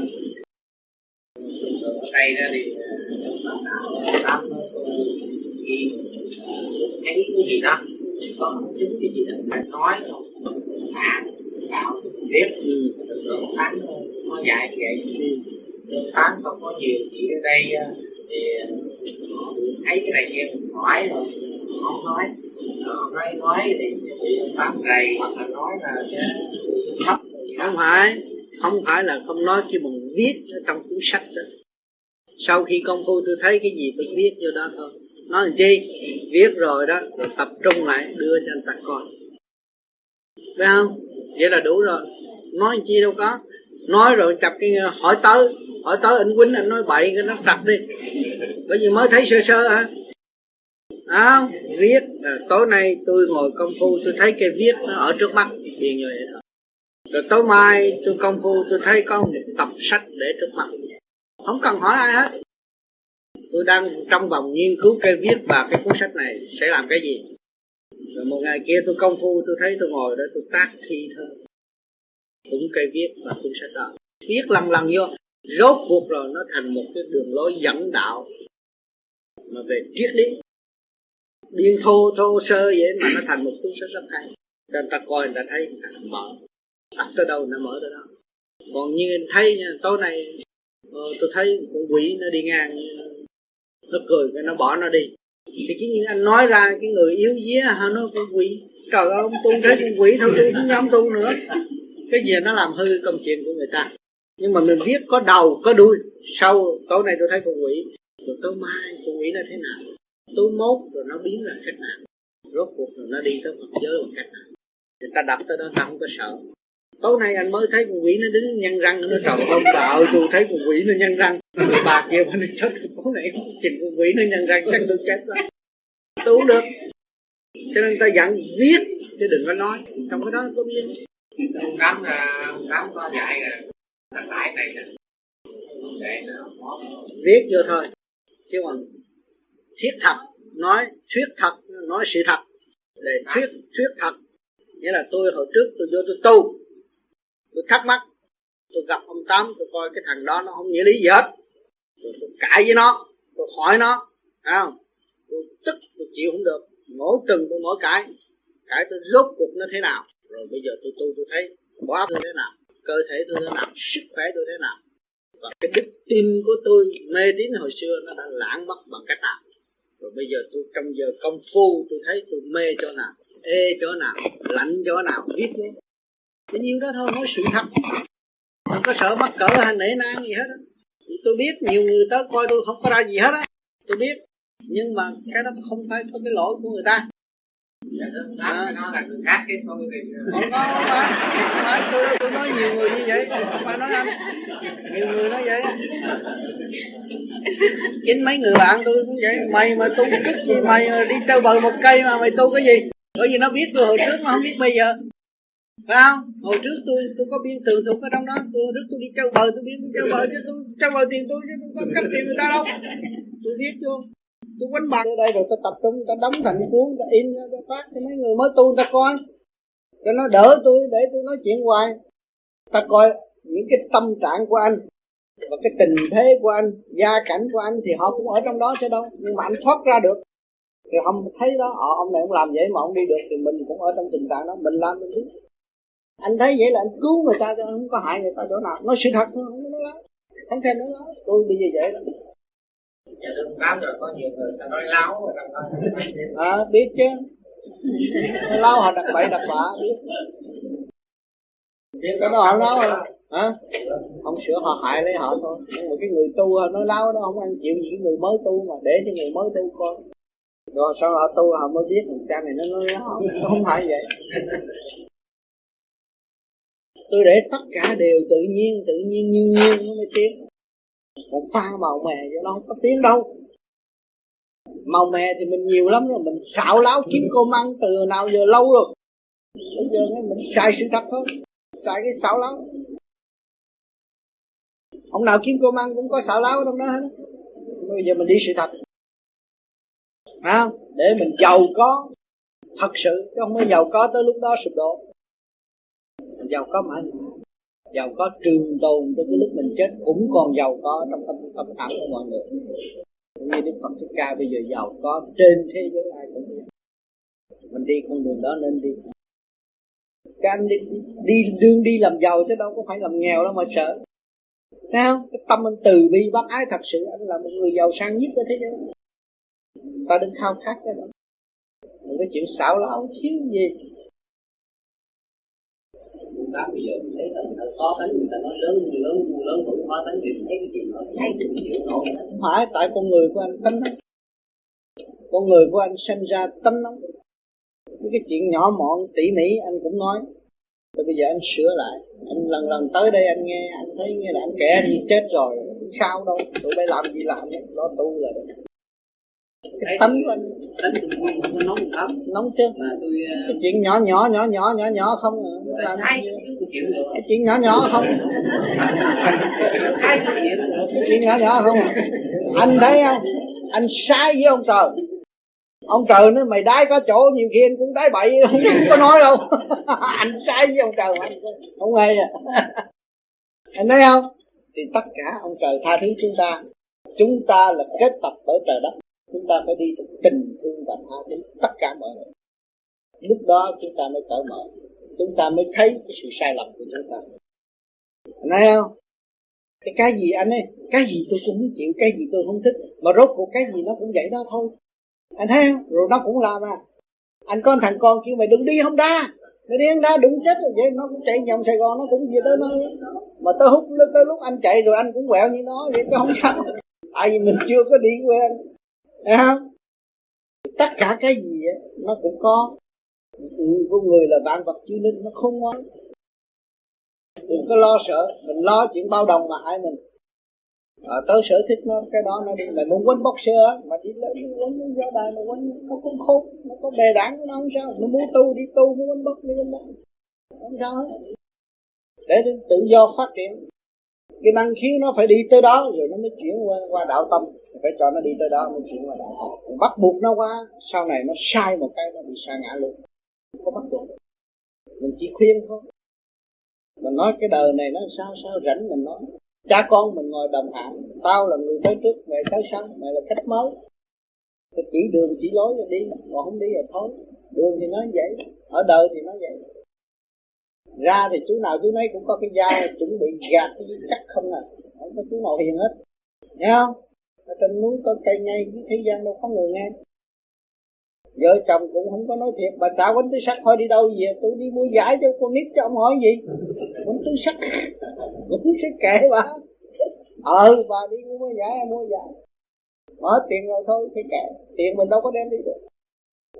ở đây ra thì pháp thì thấy cái gì đó. Còn chứng cái gì đó phải nói thôi. À đạo biết. Ừ tán nó dạy như vậy lượng tán không có nhiều chỉ ở đây thì thấy cái này kia mình hỏi rồi. Không nói nói nói thì bán rầy hoặc là nói là thấp. Không phải không phải là không nói khi bằng viết ở trong cuốn sách đó. Sau khi công phu tôi thấy cái gì tôi viết vô đó thôi. Nói làm chi? Viết rồi đó, rồi tập trung lại, đưa cho anh ta coi. Phải không? Vậy là đủ rồi. Nói chi đâu có. Nói rồi chập cái, hỏi tới. Hỏi tới, anh quýnh, anh nói bậy, cái nó tập đi. Bởi vì mới thấy sơ sơ hả? Đó viết. Tối nay tôi ngồi công phu, tôi thấy cái viết nó ở trước mắt. Thì như vậy thôi rồi tối mai tôi công phu, tôi thấy có một tập sách để trước mặt. Không cần hỏi ai hết. Tôi đang trong vòng nghiên cứu cái viết và cái cuốn sách này sẽ làm cái gì. Rồi một ngày kia tôi công phu, tôi thấy tôi ngồi đó, tôi tác thi thơ cũng cây viết và cuốn sách đó. Viết lần lần vô. Rốt cuộc rồi nó thành một cái đường lối dẫn đạo. Mà về triết lý điên thô thô sơ vậy mà nó thành một cuốn sách rất hay. Cho người ta coi người ta thấy người ta mở. Đặt tới đâu nó mở tới đó. Còn như anh thấy nha tối nay ờ, tôi thấy con quỷ nó đi ngang nó cười cái nó bỏ nó đi. Thì cái như anh nói ra cái người yếu día hả nó con quỷ. Trời ơi ông tu thấy con quỷ thôi tôi không dám tu nữa. Cái gì nó làm hư công chuyện của người ta. Nhưng mà mình viết có đầu có đuôi. Sau tối nay tôi thấy con quỷ. Rồi tối mai con quỷ nó thế nào? Tối mốt rồi nó biến là cách nào rốt cuộc rồi nó đi tới một giới bằng cách nào người ta đập tới đó ta không có sợ. Tối nay anh mới thấy con quỷ nó đứng nhăn răng nó trời ông bà ơi tôi thấy con quỷ nó nhăn răng. Người bà kia bà nó chết tối nay chừng con quỷ nó nhăn răng chắc tôi chết rồi, tôi không được. Cho nên ta dặn viết chứ đừng có nói. Trong cái đó có biết. Ông tám à, ông tám có dạy là thằng lại này nè viết vô thôi. Chứ còn thiết thật nói thuyết thật nói sự thật. Để thuyết thuyết thật nghĩa là tôi hồi trước tôi vô tôi tu tôi thắc mắc tôi gặp ông tám tôi coi cái thằng đó nó không nghĩa lý gì hết. Tôi, tôi cãi với nó tôi hỏi nó không? Tôi tức tôi chịu không được. Mỗi tuần tôi mỗi cãi cãi tôi rốt cuộc nó thế nào? Rồi bây giờ tôi tu tôi thấy quá tôi thế nào? Cơ thể tôi thế nào? Sức khỏe tôi thế nào? Và cái đức tin của tôi mê tín hồi xưa nó đã lãng mất bằng cách nào? Rồi bây giờ tôi trong giờ công phu tôi thấy tôi mê chỗ nào ê chỗ nào lạnh chỗ nào biết chứ. Cái nhiêu đó thôi nói sự thật. Không có sợ mắc cỡ hay nể nang gì hết á. Tôi biết nhiều người tới coi tôi không có ra gì hết á tôi biết. Nhưng mà cái đó không phải có cái lỗi của người ta. À, nó là người khác cái tôi thì không có không phải. Nói tôi tôi nói nhiều người như vậy không phải nói anh. Nhiều người nói vậy chính mấy người bạn tôi cũng vậy. Mày mà tu cái gì mày đi chơi bờ một cây mà mày tu cái gì? Bởi vì nó biết tôi hồi trước mà không biết bây giờ. Phải không? Hồi trước tôi tôi có biên tường thuộc ở trong đó. Tôi trước tôi đi chơi bờ tôi biết tôi chơi bờ chứ tôi chơi bờ tiền tôi chứ tôi có cấp tiền người ta đâu. Tôi biết chưa? Tôi quánh bằng ở đây rồi tôi tập trung tôi đóng thành cuốn tôi in tôi phát cho mấy người mới tu người ta coi. Cho nó đỡ tôi, để tôi nói chuyện hoài. Ta coi những cái tâm trạng của anh và cái tình thế của anh gia cảnh của anh thì họ cũng ở trong đó chứ đâu. Nhưng mà anh thoát ra được. Thì ông thấy đó họ ông này ông làm vậy mà ông đi được thì mình cũng ở trong tình trạng đó mình làm mình biết anh thấy vậy là anh cứu người ta cho không có hại người ta chỗ nào. Nói sự thật thôi không nói láo. Không thêm nói láo. Tôi bây giờ vậy đó. Dạ được tám rồi có nhiều người ta nói láo rồi ta nói à, biết chứ. Láo họ đặt bậy đặt bạ biết. Cái đó họ láo rồi hả? Không sửa họ hại lấy họ thôi. Nhưng mà cái người tu à, nó láo nó không ăn chịu những người mới tu mà để cho người mới tu coi. Rồi sau họ tu họ mới biết cha này nó nói không, không phải vậy. Tôi để tất cả đều tự nhiên tự nhiên như nhiên nó mới tiến. Một pha màu mè cho nó không có tiến đâu. Màu mè thì mình nhiều lắm rồi mình xạo láo kiếm cô ăn từ nào giờ lâu rồi. Bây giờ mình xài sự thật thôi xài cái xạo láo ông nào kiếm cô ăn cũng có xạo láo trong đó hết bây giờ mình đi sự thật. À, để mình giàu có thật sự chứ không mới giàu có tới lúc đó sụp đổ. Mình giàu có mãi giàu có trường tồn tới cái lúc mình chết cũng còn giàu có trong tâm tâm khảm của mọi người. Như đức phật thích ca bây giờ giàu có trên thế giới ai cũng biết. Mình đi con đường đó nên đi. Các anh đi, đi đương đi làm giàu chứ đâu có phải làm nghèo đâu mà sợ. Thấy không? Cái tâm anh từ bi bác ái thật sự anh là một người giàu sang nhất ở thế giới. Ta đừng khao khát cái đó. Một cái chuyện xạo láo thiếu gì. Bác bây giờ thấy là người ta có tánh người ta nói lớn lớn lớn tuổi có tánh người thấy cái gì nó thấy chịu nổi không phải tại con người của anh tánh đó con người của anh sinh ra tánh nóng những cái chuyện nhỏ mọn tỉ mỉ anh cũng nói rồi bây giờ anh sửa lại. Anh lần lần tới đây anh nghe anh thấy nghe là anh kể anh như chết rồi sao đâu. Tụi bay làm gì làm đó tu là được. Cái tánh của anh. tánh tôi không có nóng lắm. Nóng chứ. Mà tôi cái chuyện nhỏ nhỏ nhỏ nhỏ nhỏ nhỏ không làm chịu được. Cái chuyện nhỏ nhỏ không. Chịu cái chuyện nhỏ nhỏ không à. anh thấy không? Anh sai với ông trời ông trời nói, mày đái có chỗ, nhiều khi anh cũng đái bậy, không có nói đâu. Anh sai với ông trời anh không hay à. Anh thấy không? Thì tất cả ông trời tha thứ chúng ta. Chúng ta là kết tập bởi trời đất. Chúng ta phải đi tình thương và tha thứ tất cả mọi người. Lúc đó chúng ta mới cởi mở. Chúng ta mới thấy cái sự sai lầm của chúng ta. Anh thấy không? Cái cái gì anh ấy? Cái gì tôi cũng không chịu, cái gì tôi không thích. Mà rốt cuộc cái gì nó cũng vậy đó thôi anh thấy không? Rồi nó cũng làm à. Anh con thằng con kêu mày đừng đi không đa. Mày đi không đa đụng chết rồi. Vậy nó cũng chạy vòng sài gòn nó cũng về tới nó mà tới hút tới lúc anh chạy rồi anh cũng quẹo như nó vậy chứ không sao. Tại vì mình chưa có đi quen thấy không? Tất cả cái gì ấy, nó cũng có. Ừ, con người là vạn vật chứ linh nó không ngoan đừng có lo sợ. Mình lo chuyện bao đồng mà hại mình. Ờ, à, tới sở thích nó cái đó nó đi. Mày muốn quánh boxer mà đi lấy quấn ra đài mà quấn nó cũng khôn nó có bề đảng của nó không sao. Nó muốn tu đi tu muốn quấn box đi quấn box. Không sao hết. Để tự do phát triển. Cái năng khiếu nó phải đi tới đó rồi nó mới chuyển qua, qua đạo tâm. Phải cho nó đi tới đó mới chuyển qua đạo tâm. Bắt buộc nó qua sau này nó sai một cái nó bị sa ngã luôn. Không có bắt buộc. Mình chỉ khuyên thôi. Mình nói cái đời này nó sao sao rảnh mình nói cha con mình ngồi đồng hạng, tao là người tới trước mày tới sau mày là khách mới tôi chỉ đường, chỉ lối rồi đi còn không đi rồi thôi. Đường thì nói vậy, ở đời thì nói vậy. Ra thì chú nào chú nấy cũng có cái dao chuẩn bị gạt cái chắc không à. Không có chú nào hiền hết. Nghe không? Ở trên núi có cây ngay với thế gian đâu có người nghe. Vợ chồng cũng không có nói thiệt. Bà xã quánh tới sắc, thôi đi đâu về, tôi đi mua giải cho con nít cho ông hỏi gì? Quánh tứ sắc. Cũng sẽ kệ bà. Ờ bà đi mua giải mua giải mở tiền rồi thôi thì kệ. Tiền mình đâu có đem đi được.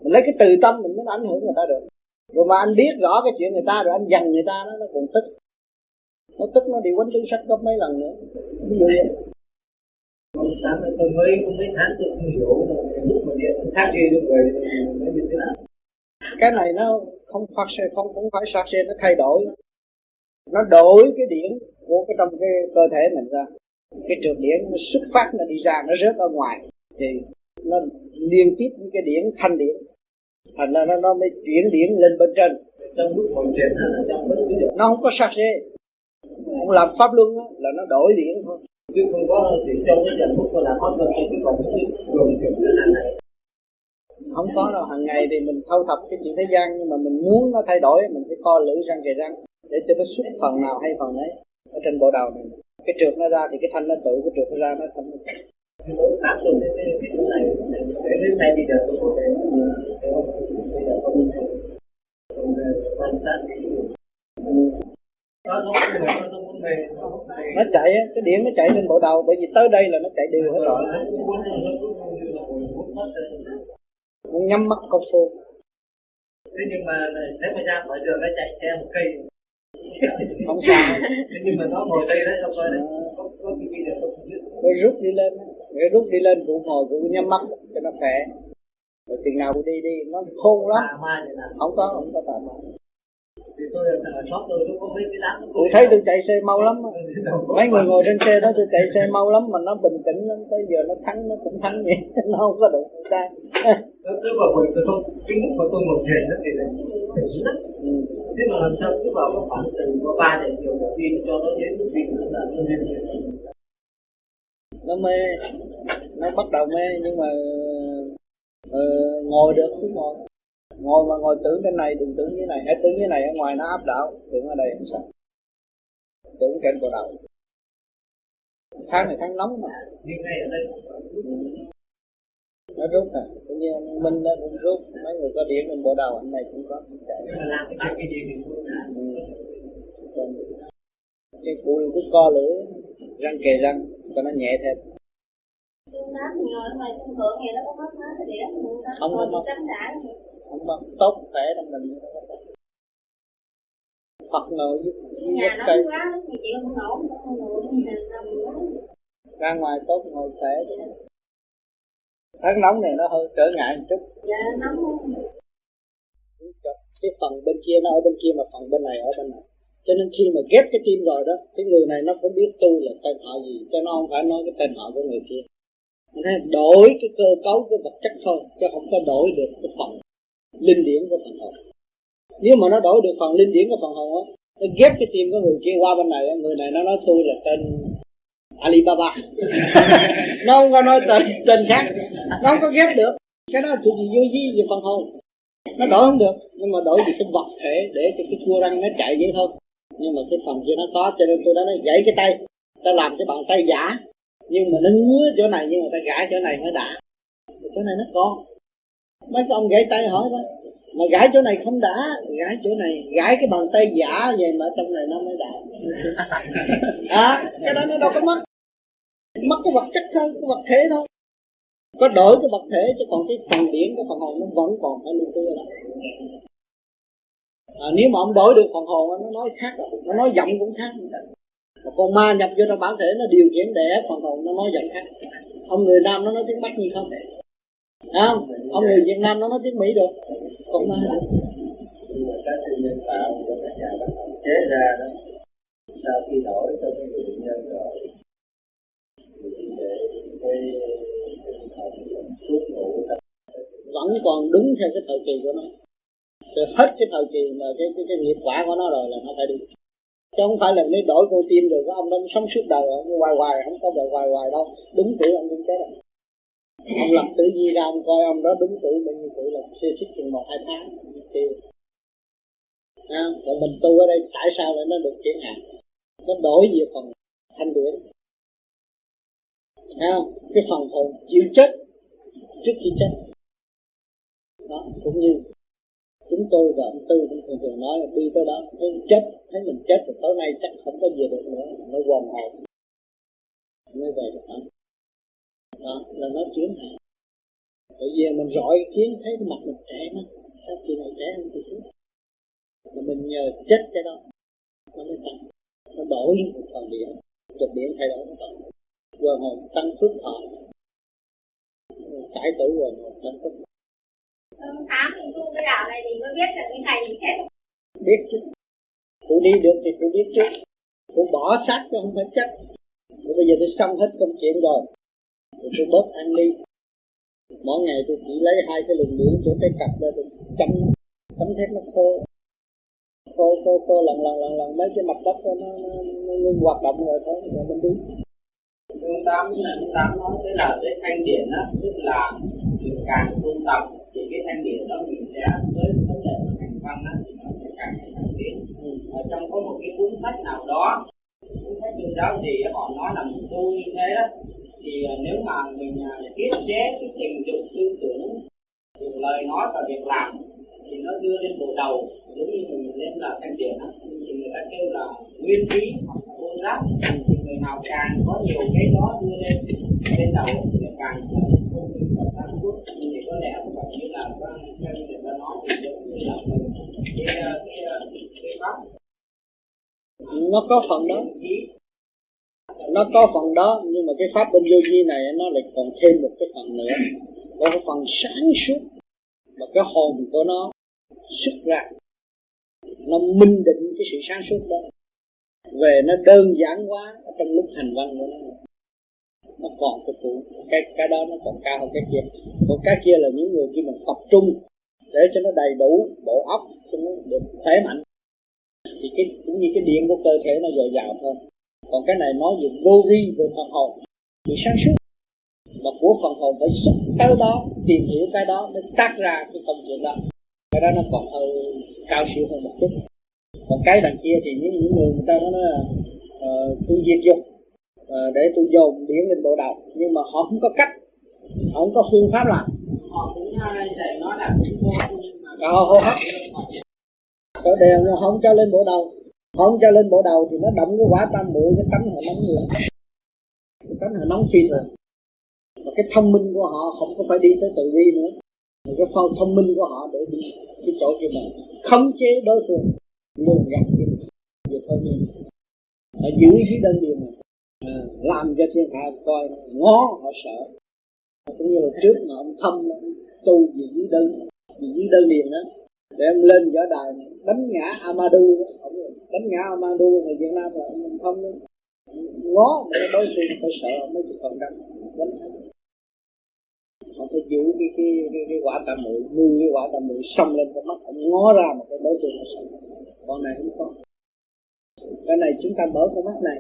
Mình lấy cái từ tâm mình mới ảnh hưởng người ta được. Rồi mà anh biết rõ cái chuyện người ta rồi anh dằn người ta đó nó còn tức. Nó tức nó đi quánh tứ sắc gấp mấy lần nữa. Ví dụ vậy. Ông sáng tôi mới biết tháng tôi không hiểu. Lúc mà điện thác kia lúc rồi mới như thế nào cái này nó không phát sinh không cũng phải phát sinh nó thay đổi nó đổi cái điển của cái trong cái cơ thể mình ra. Cái trượt điển nó xuất phát nó đi ra nó rớt ở ngoài. Thì nó liên tiếp với cái điển thanh điển. Thành ra nó, nó mới chuyển điển lên bên trên. Nó không có sát xê. Không làm pháp luân á, là nó đổi điển thôi. Chứ không có thì trong cái giờ phút là có cơn cái còn chuyện này. Không có đâu hàng ngày thì mình thâu thập cái chuyện thế gian nhưng mà mình muốn nó thay đổi mình phải co lưỡi răng kề răng để cho nó xuất phần nào hay phần đấy ở trên bộ đầu này. Cái trượt nó ra thì cái thanh nó tự, cái trượt nó ra nó thanh. Nó áp dụng cái này để đến nay bây giờ tôi có thể bây giờ không quan sát nó chạy á, cái điện nó chạy trên bộ đầu, bởi vì tới đây là nó chạy đều hết rồi. Nhắm mắt công phu. Thế nhưng mà nếu mà ra khỏi đường nó chạy xe một cây không sao. Nhưng mà nó ngồi đây đấy không coi đấy. Có có cái gì không rồi rút đi lên rồi rút đi lên cụ ngồi cụ nhắm mắt cho nó khỏe. Rồi chừng nào cụ đi đi nó khôn lắm. Không có không có tà ma thì tôi ở shop tôi nó có mấy cái đám cụ thấy tôi chạy xe mau lắm. Mấy người ngồi trên xe đó tôi chạy xe mau lắm mà nó bình tĩnh lắm. Tới giờ nó thắng nó cũng thắng vậy. Nó không có đụng tay tức là bởi tôi không cái lúc mà tôi ngồi thiền đó thì là ừ. thế mà làm sao cứ vào khoảng từ có ba giờ chiều đầu tiên cho nó đến là nó nên nó mê. Nó bắt đầu mê nhưng mà uh, ngồi được cứ ngồi ngồi mà ngồi tưởng trên này đừng tưởng dưới này. Hãy tưởng dưới này ở ngoài nó áp đảo. Tưởng ở đây không sao. Tưởng trên bộ đầu. Tháng này tháng nóng mà. Nhưng ngay ở đây. Nó rút à tự nhiên minh nó cũng rút. Mấy người có điện trên bộ đầu anh này cũng có. Chạy làm cái cái gì thì ừ. cái cụ cứ co lưỡi răng kề răng cho nó nhẹ thêm. Không có mất không mất tốt khỏe trong mình. Phật giúp giúp cây. ra ngoài tốt ngồi khỏe. Tháng nóng này nó hơi trở ngại một chút. Dạ nóng cái phần bên kia nó ở bên kia mà phần bên này ở bên này. Cho nên khi mà ghép cái tim rồi đó cái người này nó cũng biết tu là tên họ gì cho nó không phải nói cái tên họ của người kia. Nên đổi cái cơ cấu của vật chất thôi chứ không có đổi được cái phần linh điển của phần hồn. Nếu mà nó đổi được phần linh điển của phần hồn á nó ghép cái tim của người kia qua bên này người này nó nói tôi là tên Alibaba. Nó không có nói tên tên khác. Nó không có ghép được. Cái đó chuyện gì vô di về phần hồn. Nó đổi không được. Nhưng mà đổi vì cái vật thể để cho cái cua răng nó chạy vậy thôi. Nhưng mà cái phần kia nó có cho nên tôi đã nói gãy cái tay. Ta làm cái bàn tay giả. Nhưng mà nó ngứa chỗ này nhưng mà ta gãi chỗ này mới đã. Chỗ này nó còn mấy cái ông gãy tay hỏi đó mà gãi chỗ này không đã gãi chỗ này gãi cái bàn tay giả vậy mà trong này nó mới đã. À cái đó nó đâu có mất. Mất cái vật chất thôi cái vật thể thôi. Có đổi cái vật thể chứ còn cái phần điển cái phần hồn nó vẫn còn phải lưu trữ ở đó. À, nếu mà ông đổi được phần hồn nó nói khác rồi nó nói giọng cũng khác. Mà con ma nhập vô trong bản thể nó điều khiển đẻ phần hồn nó nói giọng khác. Ông người nam nó nói tiếng bắc như không à, không ông người việt nam nó nói tiếng mỹ được. Con ma được. Chế ra đó sau khi đổi cho cái người nhân rồi vẫn còn đúng theo cái thời kỳ của nó. Rồi hết cái thời kỳ mà cái cái, cái nghiệp quả của nó rồi là nó phải đi. Chứ không phải là nếu đổi cô tim rồi cái ông đó sống suốt đời ông hoài hoài không có đời hoài hoài đâu. Đúng tuổi ông cũng chết rồi ông lập tử di ra ông coi ông đó đúng tuổi bao nhiêu tuổi là xê xích chừng một hai tháng tiêu. À, còn mình tu ở đây tại sao lại nó được chuyển hạn nó đổi về phần thanh điển. À, cái phần hồn chịu chết trước khi chết. Đó cũng như chúng tôi và ông tư cũng thường thường nói là đi tới đó thấy chết thấy mình chết rồi tối nay chắc không có gì được nữa nó quần hồn. Mới về được đó đó là nó chuyển hạn bởi vì mình rọi kiến thấy mặt mình trẻ mà. Sao kỳ này trẻ hơn kỳ trước mà mình nhờ chết cái đó nó mới tăng. Nó đổi một phần điện chụp điện thay đổi nó tăng quần hồn tăng phước thọ. Cải tử quần hồn tăng phước tám thì tu cái đạo này thì có biết là cái này thì hết biết chứ. Tôi đi được thì tôi biết trước tôi bỏ sát chứ không phải chắc. Rồi bây giờ tôi xong hết công chuyện rồi thì tôi bớt ăn đi mỗi ngày tôi chỉ lấy hai cái luồng điện chỗ cái cặp ra tôi chấm chấm thép nó khô khô khô khô lần lần lần lần mấy cái mặt đất đó, nó, nó, nó ngưng hoạt động rồi thôi rồi mình đi Phương Tám là Phương Tám nói tới là cái thanh điển á, tức là mình càng tu tập thì cái thanh điển đó mình sẽ với vấn đề thành văn á thì nó sẽ càng ngày càng tiến. Ừ. Ở trong có một cái cuốn sách nào đó, cuốn sách tôn giáo gì họ nói là mình tu như thế đó thì à, nếu mà mình à, tiết chế cái tình dục tư tưởng từ lời nói và việc làm thì nó đưa lên bộ đầu giống như mình lên là thanh điển á. Thì người ta kêu là nguyên là vô giác. Thì người nào càng có nhiều cái đó đưa lên lên đầu thì càng không bị tập sáng suốt thì có lẽ phải như là quan chân người ta nói thì giống như là mình cái cái cái pháp. Nó có phần đó nó có phần đó, nhưng mà cái pháp bên vô vi này nó lại còn thêm một cái phần nữa. Có cái phần sáng suốt và cái hồn của nó xuất ra. Nó minh định cái sự sáng suốt đó. Về nó đơn giản quá, ở trong lúc hành văn của nó. Nó còn cái cũ cái cái đó nó còn cao hơn cái kia. Còn cái kia là những người khi mà tập trung, để cho nó đầy đủ bộ óc, cho nó được khỏe mạnh. Thì cái, cũng như cái điện của cơ thể nó dồi dào thôi còn cái này nói về vô vi về phần hồn. Sự sáng suốt. Mà của phần hồn phải xuất tới đó tìm hiểu cái đó mới tác ra cái công chuyện đó. Cái đó nó còn hơi cao siêu hơn một chút. Còn cái đằng kia thì những, những người người ta nói là uh, tôi diệt dục uh, để tôi dồn điển lên bộ đầu. Nhưng mà họ không có cách họ không có phương pháp làm. Họ cũng dạy nói là họ hô hấp. Cỡ đều nó không cho lên bộ đầu không cho lên bộ đầu thì nó động cái quả tam muội cái tánh họ nóng nữa. Cái tánh họ nóng phi thường và cái thông minh của họ không có phải đi tới tự vi nữa. Mà cái phong thông minh của họ để đi cái chỗ kia mà khống chế đối phương. Lường gạt kia về thôi nhưng họ giữ cái đơn điều này. À, làm cho thiên hạ coi ngó họ sợ. Cũng như là trước mà ông thâm tu gì dưới đơn gì dưới đơn liền đó đem em lên võ đài đánh ngã Amadu ông đánh ngã Amadu người Việt Nam là ông không ngó mà đối phương phải sợ mấy chục phần trăm đánh. Họ phải giữ cái cái cái, cái quả tạm muội nuôi cái quả tạm muội xông lên cái mắt ông ngó ra một cái đối tượng nó sợ con này không có. Cái này chúng ta mở con mắt này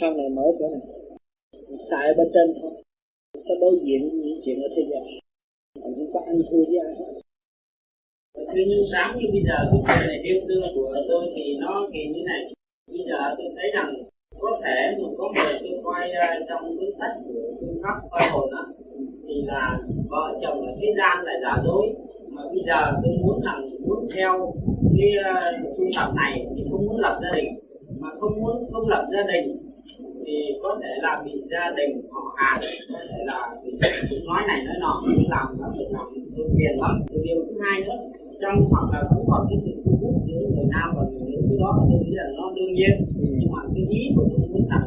sau này mở chỗ này. Xài bên trên thôi. Chúng ta đối diện những chuyện ở thế gian. Chúng ta ăn thua với ai hết thế nhưng sáng như bây giờ cái chuyện này yêu thương của tôi thì nó kỳ như này. Bây giờ tôi thấy rằng có thể một có người tôi quay uh, ờ, trong cuốn sách của phương pháp coi hồn đó thì là vợ chồng ở thế gian lại giả dối. Mà bây giờ tôi muốn rằng muốn theo cái ờ, uh, tập này thì không muốn lập gia đình. Mà không muốn không lập gia đình thì có thể là bị gia đình họ hàng có thể là bị nói này nói nọ làm nó phải làm tôi phiền lắm. Điều thứ hai nữa trong hoặc là cũng còn cái sự thu hút giữa người nam và người nữ cái đó tôi nghĩ là nó đương nhiên. Ừ. nhưng mà cái ý của tôi muốn rằng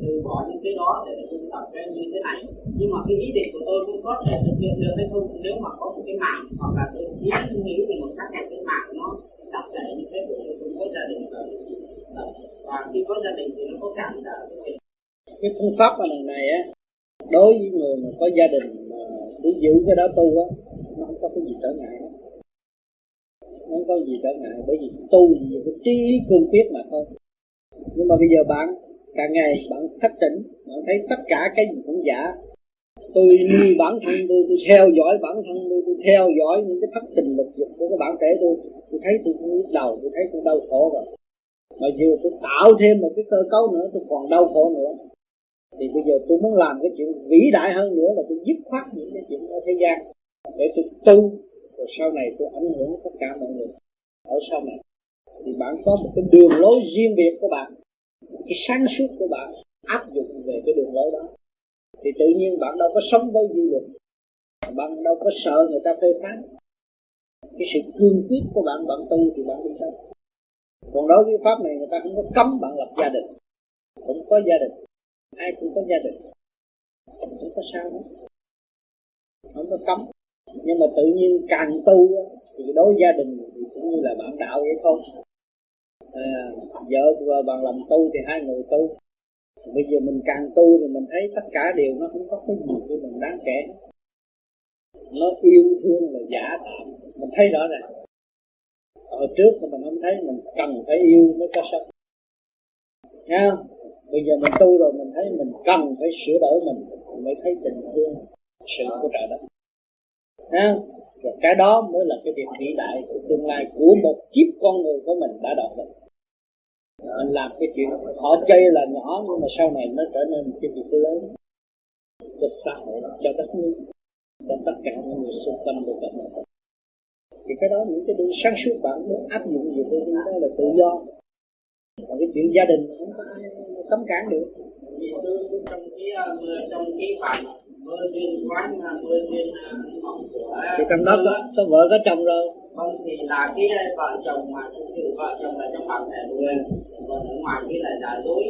từ bỏ những cái đó để tu tập cái như thế này. Nhưng mà cái ý định của tôi cũng có thể thực hiện được hay không nếu mà có một cái mạng hoặc là tôi ý nghĩ về một cách cái mạng nó đặt lệ như thế của tôi có gia đình và và khi có gia đình thì nó có cảm trở cái phương pháp ở lần này á đối với người mà có gia đình mà cứ giữ cái đó tu á nó không có cái gì trở ngại không có gì trở ngại, bởi vì tu gì cái trí cương quyết mà thôi. Nhưng mà bây giờ bạn, càng ngày bạn thất tỉnh bạn thấy tất cả cái gì cũng giả. Tôi nuôi bản thân tôi tôi theo dõi bản thân tôi tôi theo dõi những cái thất tình lực dục của các bạn trẻ tôi. Tôi thấy tôi cũng nhức đầu tôi thấy tôi đau khổ rồi. Mà vừa tôi tạo thêm một cái cơ cấu nữa, tôi còn đau khổ nữa. Thì bây giờ tôi muốn làm cái chuyện vĩ đại hơn nữa là tôi dứt khoát những cái chuyện ở thế gian. Để tôi tu rồi sau này tôi ảnh hưởng tất cả mọi người. Ở sau này thì bạn có một cái đường lối riêng biệt của bạn cái sáng suốt của bạn áp dụng về cái đường lối đó. Thì tự nhiên bạn đâu có sống với dư luận bạn đâu có sợ người ta phê phán. Cái sự cương quyết của bạn bạn tu thì bạn đi sống còn đối với pháp này người ta không có cấm bạn lập gia đình cũng có gia đình. Ai cũng có gia đình không có sao đó, không có cấm nhưng mà tự nhiên càng tu thì đối gia đình thì cũng như là bạn đạo vậy thôi. À, vợ và bạn làm tu thì hai người tu. Bây giờ mình càng tu thì mình thấy tất cả đều nó không có cái gì cho mình đáng kể. Nó yêu thương là giả tạm mình thấy rõ ràng. Hồi trước mà mình không thấy mình cần phải yêu mới có sống nha bây giờ mình tu rồi mình thấy mình cần phải sửa đổi mình mình mới thấy tình thương sự của trời đất ha? Rồi cái đó mới là cái việc vĩ đại của tương lai của một kiếp con người của mình đã đạt được. Anh làm cái chuyện họ chơi là nhỏ, nhưng mà sau này nó trở nên một cái việc lớn cho xã hội, cho đất nước, cho tất cả những người xung quanh được các bạn thì cái đó những cái điều sáng suốt bạn muốn áp dụng gì tôi đó là tự do. Còn cái chuyện gia đình không có ai cấm cản được. Trong cái ờ, trong cái bản thì trong đó có, có vợ có chồng rồi vâng thì là cái vợ chồng mà thực sự vợ chồng là trong bản thể người còn ở ngoài kia là giả dối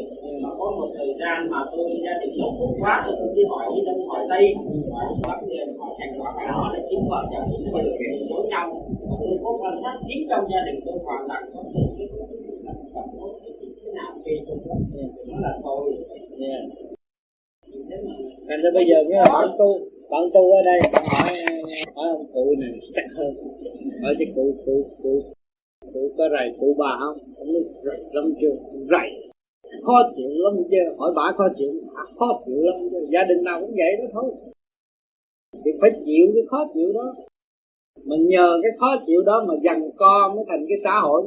mà có một thời gian mà tôi gia đình hạnh phúc quá tôi cũng đi hỏi đi đông hỏi tây hỏi quá người hỏi thành quả cái đó là chính vợ chồng tôi được đối nhau tôi có quan sát chính trong gia đình tôi hoàn toàn có sự cái nào khi tôi nó là tôi thành ra bây giờ cái bạn tu. Bạn tu ở đây, bạn hỏi hỏi ông cụ này chắc hơn. Hỏi cái cụ cụ cụ cụ có rầy cụ bà không? Ông nói, rầy, lắm chưa? Rầy, khó chịu lắm chưa hỏi bà khó chịu, bà khó chịu lắm chứ. Gia đình nào cũng vậy đó thôi. Thì phải chịu cái khó chịu đó. Mình nhờ cái khó chịu đó mà dằn co mới thành cái xã hội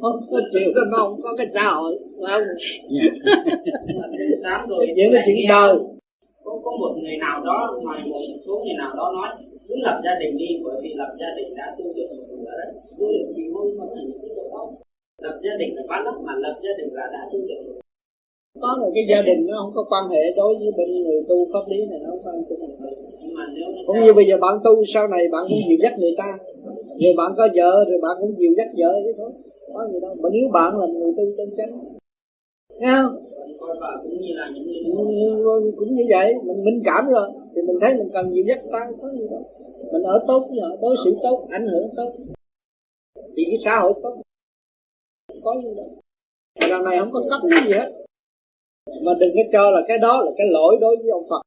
có chịu nó không có cái xã hội phải không tám rồi những cái chuyện đời có có một người nào đó mà một số người nào đó nói cứ lập gia đình đi bởi vì lập gia đình đã tu được một nửa đấy tu được gì không mà thành cái chỗ đó lập gia đình là quá lắm mà lập gia đình là đã tu được có rồi cái gia đình nó không có quan hệ đối với bên người tu pháp lý này, nó không quan hệ. Cũng như bây giờ bạn tu, sau này bạn cũng dìu dắt người ta rồi bạn có vợ rồi bạn cũng dìu dắt vợ chứ thôi. Có gì đâu. Mà nếu bạn là người tu chân chánh. Nghe không? Cũng như là những người cũng, như vậy. Mình minh cảm rồi. Thì mình thấy mình cần dìu dắt ta có gì đâu. Mình ở tốt với họ đối xử tốt ảnh hưởng tốt. Thì cái xã hội tốt. Có gì đâu. Lần này không có cấp cái gì hết. Mà đừng có cho là cái đó là cái lỗi đối với ông Phật.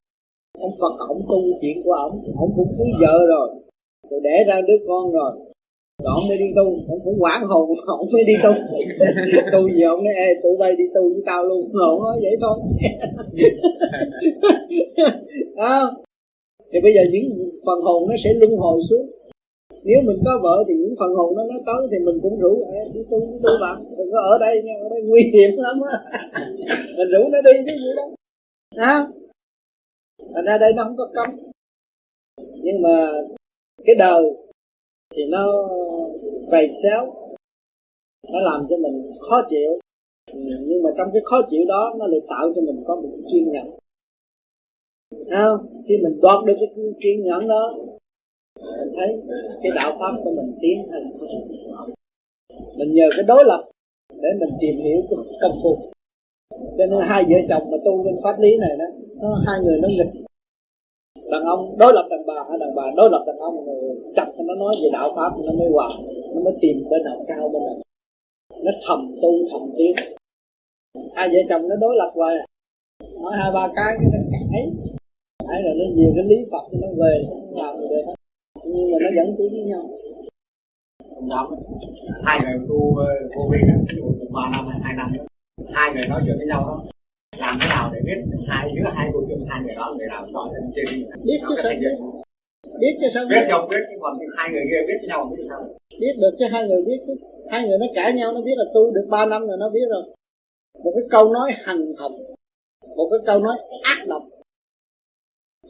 Ông Phật ổng tu chuyện của ổng. Ổng cũng cưới vợ rồi tôi để ra đứa con rồi. Còn mới đi tu ông cũng quản hồn ông mới đi tu. Tu gì ông nói ê tụi bay đi tu với tao luôn. Ông nói vậy thôi. À, thì bây giờ những phần hồn nó sẽ luân hồi xuống. Nếu mình có vợ thì những phần hồn nó nó tới thì mình cũng rủ Ê, đi tu với tôi bạn đừng có ở đây nha ở đây nguy hiểm lắm á. Mình rủ nó đi chứ gì đó à, thành ra đây nó không có cấm. Nhưng mà cái đời thì nó vầy xéo nó làm cho mình khó chịu. Ừ, nhưng mà trong cái khó chịu đó nó lại tạo cho mình có một cái kiên nhẫn. À, khi mình đoạt được cái kiên nhẫn đó mình thấy cái đạo pháp của mình tiến thành mình nhờ cái đối lập để mình tìm hiểu cái công phu. Cho nên hai vợ chồng mà tu bên pháp lý này đó nó hai người nó nghịch đàn ông đối lập đàn bà hay đàn bà đối lập đàn ông, rồi chặt nó nói về đạo pháp nó mới hòa, nó mới tìm bên nào cao bên nào nó thầm tu thầm tiến. Hai vợ chồng nó đối lập hoài. Nói hai ba cái cái nó cãi cãi rồi nó về cái lý phật nó về nó làm được. Hết nhưng mà nó vẫn tiến với nhau. Nhóm hai người tu ờ, vô vi đó, ba năm hay hai năm. Hai người nói chuyện với nhau đó làm thế nào để biết hai giữa hai câu chuyện hai người đó người nào giỏi hơn trên biết chứ sao? biết. Biết chứ sao? Biết nhau biết nhưng còn hai người kia biết nhau biết sao? Biết được chứ hai người biết chứ. Hai người nó cãi nhau nó biết là tu được ba năm rồi nó biết rồi. Một cái câu nói hằng học một cái câu nói ác độc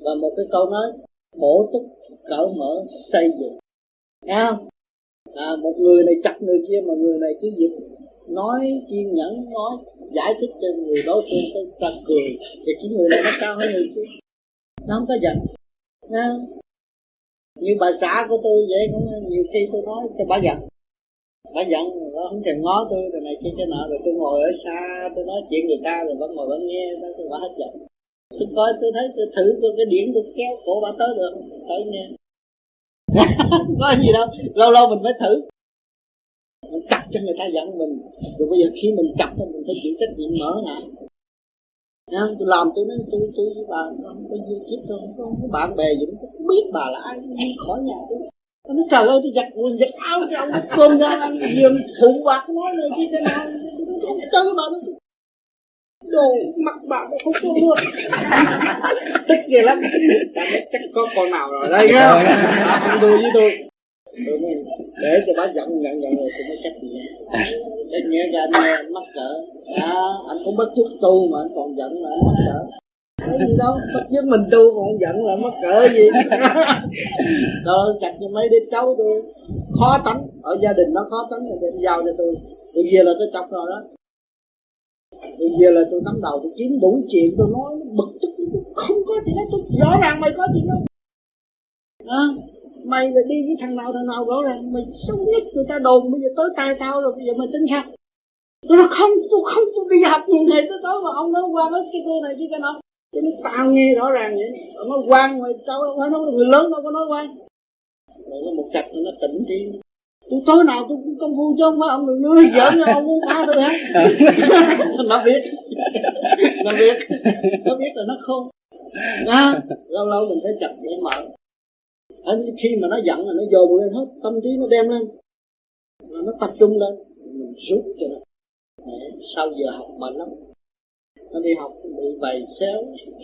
và một cái câu nói bổ túc cởi mở xây dựng. Nghe không? À, một người này chặt người kia mà người này cứ việc nói kiên nhẫn, nói giải thích cho người đối phương tới ta cười thì cái người này nó cao hơn người kia nó không có giận. Nha. như bà xã của tôi vậy, cũng nhiều khi tôi nói cho bà giận. Bà giận nó không thèm ngó tôi, rồi này kia cái nọ, rồi tôi ngồi ở xa, tôi nói chuyện người ta, rồi vẫn ngồi vẫn nghe đó tôi bà hết giận. Tôi coi, tôi thấy tôi thử tôi cái điển tôi kéo cổ bà tới được, tới nghe. Có gì đâu, lâu lâu mình phải thử mình chặt cho người ta giận mình. Rồi bây giờ khi mình chặt thì mình phải chịu trách nhiệm mở lại. À, tôi làm tôi nói tôi tôi với bà không có duyên kiếp đâu không có bạn bè gì không biết bà là ai đi khỏi nhà tôi. Nó nói trời ơi tôi giặt quần giặt áo cho ông cơm ra ăn giùm phụ bạc nói này kia thế nào. Chơi với bà nó đồ mặt bà nó không có luôn. Tức ghê lắm. Chắc có con nào rồi. Đây nghe không ông với tôi. Tôi để cho bác giận giận giận rồi tôi mới cắt gì cái nghĩa ra anh nghe anh mắc cỡ. À, anh cũng bất chút tu mà anh còn giận là anh mắc cỡ. Đâu, bất nhất mình tu mà anh giận là mắc cỡ gì? Rồi chặt cho mấy đứa cháu tôi. Khó tánh, ở gia đình nó khó tánh rồi đem giao cho tôi. Tôi về là tôi chọc rồi đó. Tôi về là tôi nắm đầu tôi kiếm đủ chuyện tôi nói bực tức. Không có chuyện đó, tôi rõ ràng mày có chuyện đó. À, Mày là đi với thằng nào thằng nào rõ ràng. Mày sống nhất người ta đồn bây giờ tới tay tao rồi bây giờ mày tính sao? Tôi nói không, tôi không, tôi đi học nhiều ngày tới tối mà ông nói qua nói cái này cái kia nọ cho nên tao nghe rõ ràng vậy. Nói quan mà tao phải nói người lớn đâu có nói quan. Rồi nó một chặt nó tỉnh đi. Tôi tối nào tôi cũng công phu cho ông phải ông đừng nói giỡn cho ông muốn phá tôi hả nó biết. Nó biết. Nó biết là nó khôn à, lâu lâu mình phải chặt để mở ở khi mà nó giận là nó dồn lên hết, tâm trí nó đem lên. Mà nó tập trung lên, mình rút cho nó. Để sau giờ học mệt lắm. Nó đi học bị bày xéo,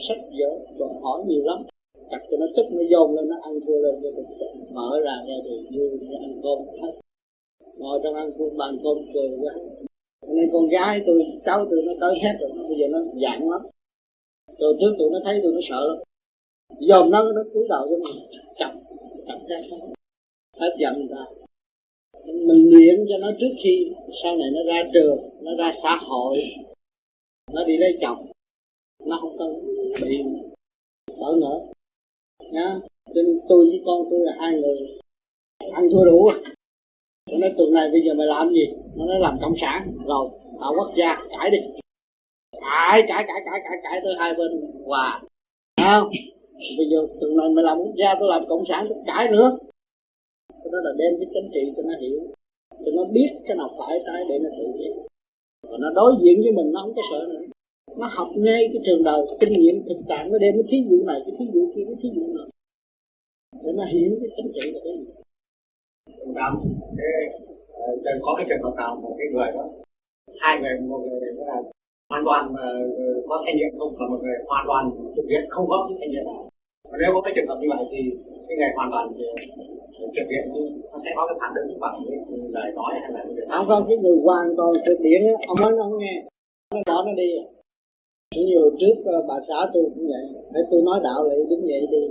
sách vở, đòi hỏi nhiều lắm. Chặt cho nó tức, nó dồn lên, nó ăn thua lên. Cho mình mở ra ra thì vui nó ăn cơm hết. Ngồi trong ăn cơm, bàn cơm cười quá. Nên con gái tôi, cháu tôi nó tới hết rồi, bây giờ nó giận lắm. Rồi trước tụi nó thấy tôi nó sợ lắm. Dòm nó nó cúi đầu cho mình. Chặt chặt ra hết giận ra mình luyện cho nó trước khi sau này nó ra trường, nó ra xã hội, nó đi lấy chồng, nó không có bị bỡ ngỡ. Nhá nên tôi với con tôi là hai người ăn thua đủ à. tôi nói, tuần này bây giờ mày làm gì? Nó nói, làm cộng sản. Rồi tạo quốc gia, cãi đi. Cãi cãi cãi cãi cãi cãi tới hai bên hòa. Wow. không? Bây giờ từ này mày làm quốc gia tôi làm cộng sản, tôi cãi nữa. Cái đó là đem cái chính trị cho nó hiểu, cho nó biết cái nào phải trái để nó tự biết và nó đối diện với mình, nó không có sợ nữa. Nó học ngay cái trường đầu, kinh nghiệm thực trạng nó đem cái thí dụ này, cái thí dụ kia, cái thí dụ nào để nó hiểu cái chính trị là cái gì. Đồng cảm cái có cái trường hợp nào một cái người đó, hai người, một người là hoàn toàn mà có thanh niệm không và một người hoàn toàn thực hiện không có cái thanh niệm nào? Và nếu có cái trường hợp như vậy thì cái nghề hoàn toàn ờ, thực hiện nó sẽ có cái phản ứng bằng cái lời nói hay là cái việc không không cái người hoàn toàn thực hiện á, ông nói nó không nghe. Nó bỏ nó đi. Nhiều trước ờ, bà xã tôi cũng vậy. Để tôi nói đạo lại đứng dậy đi.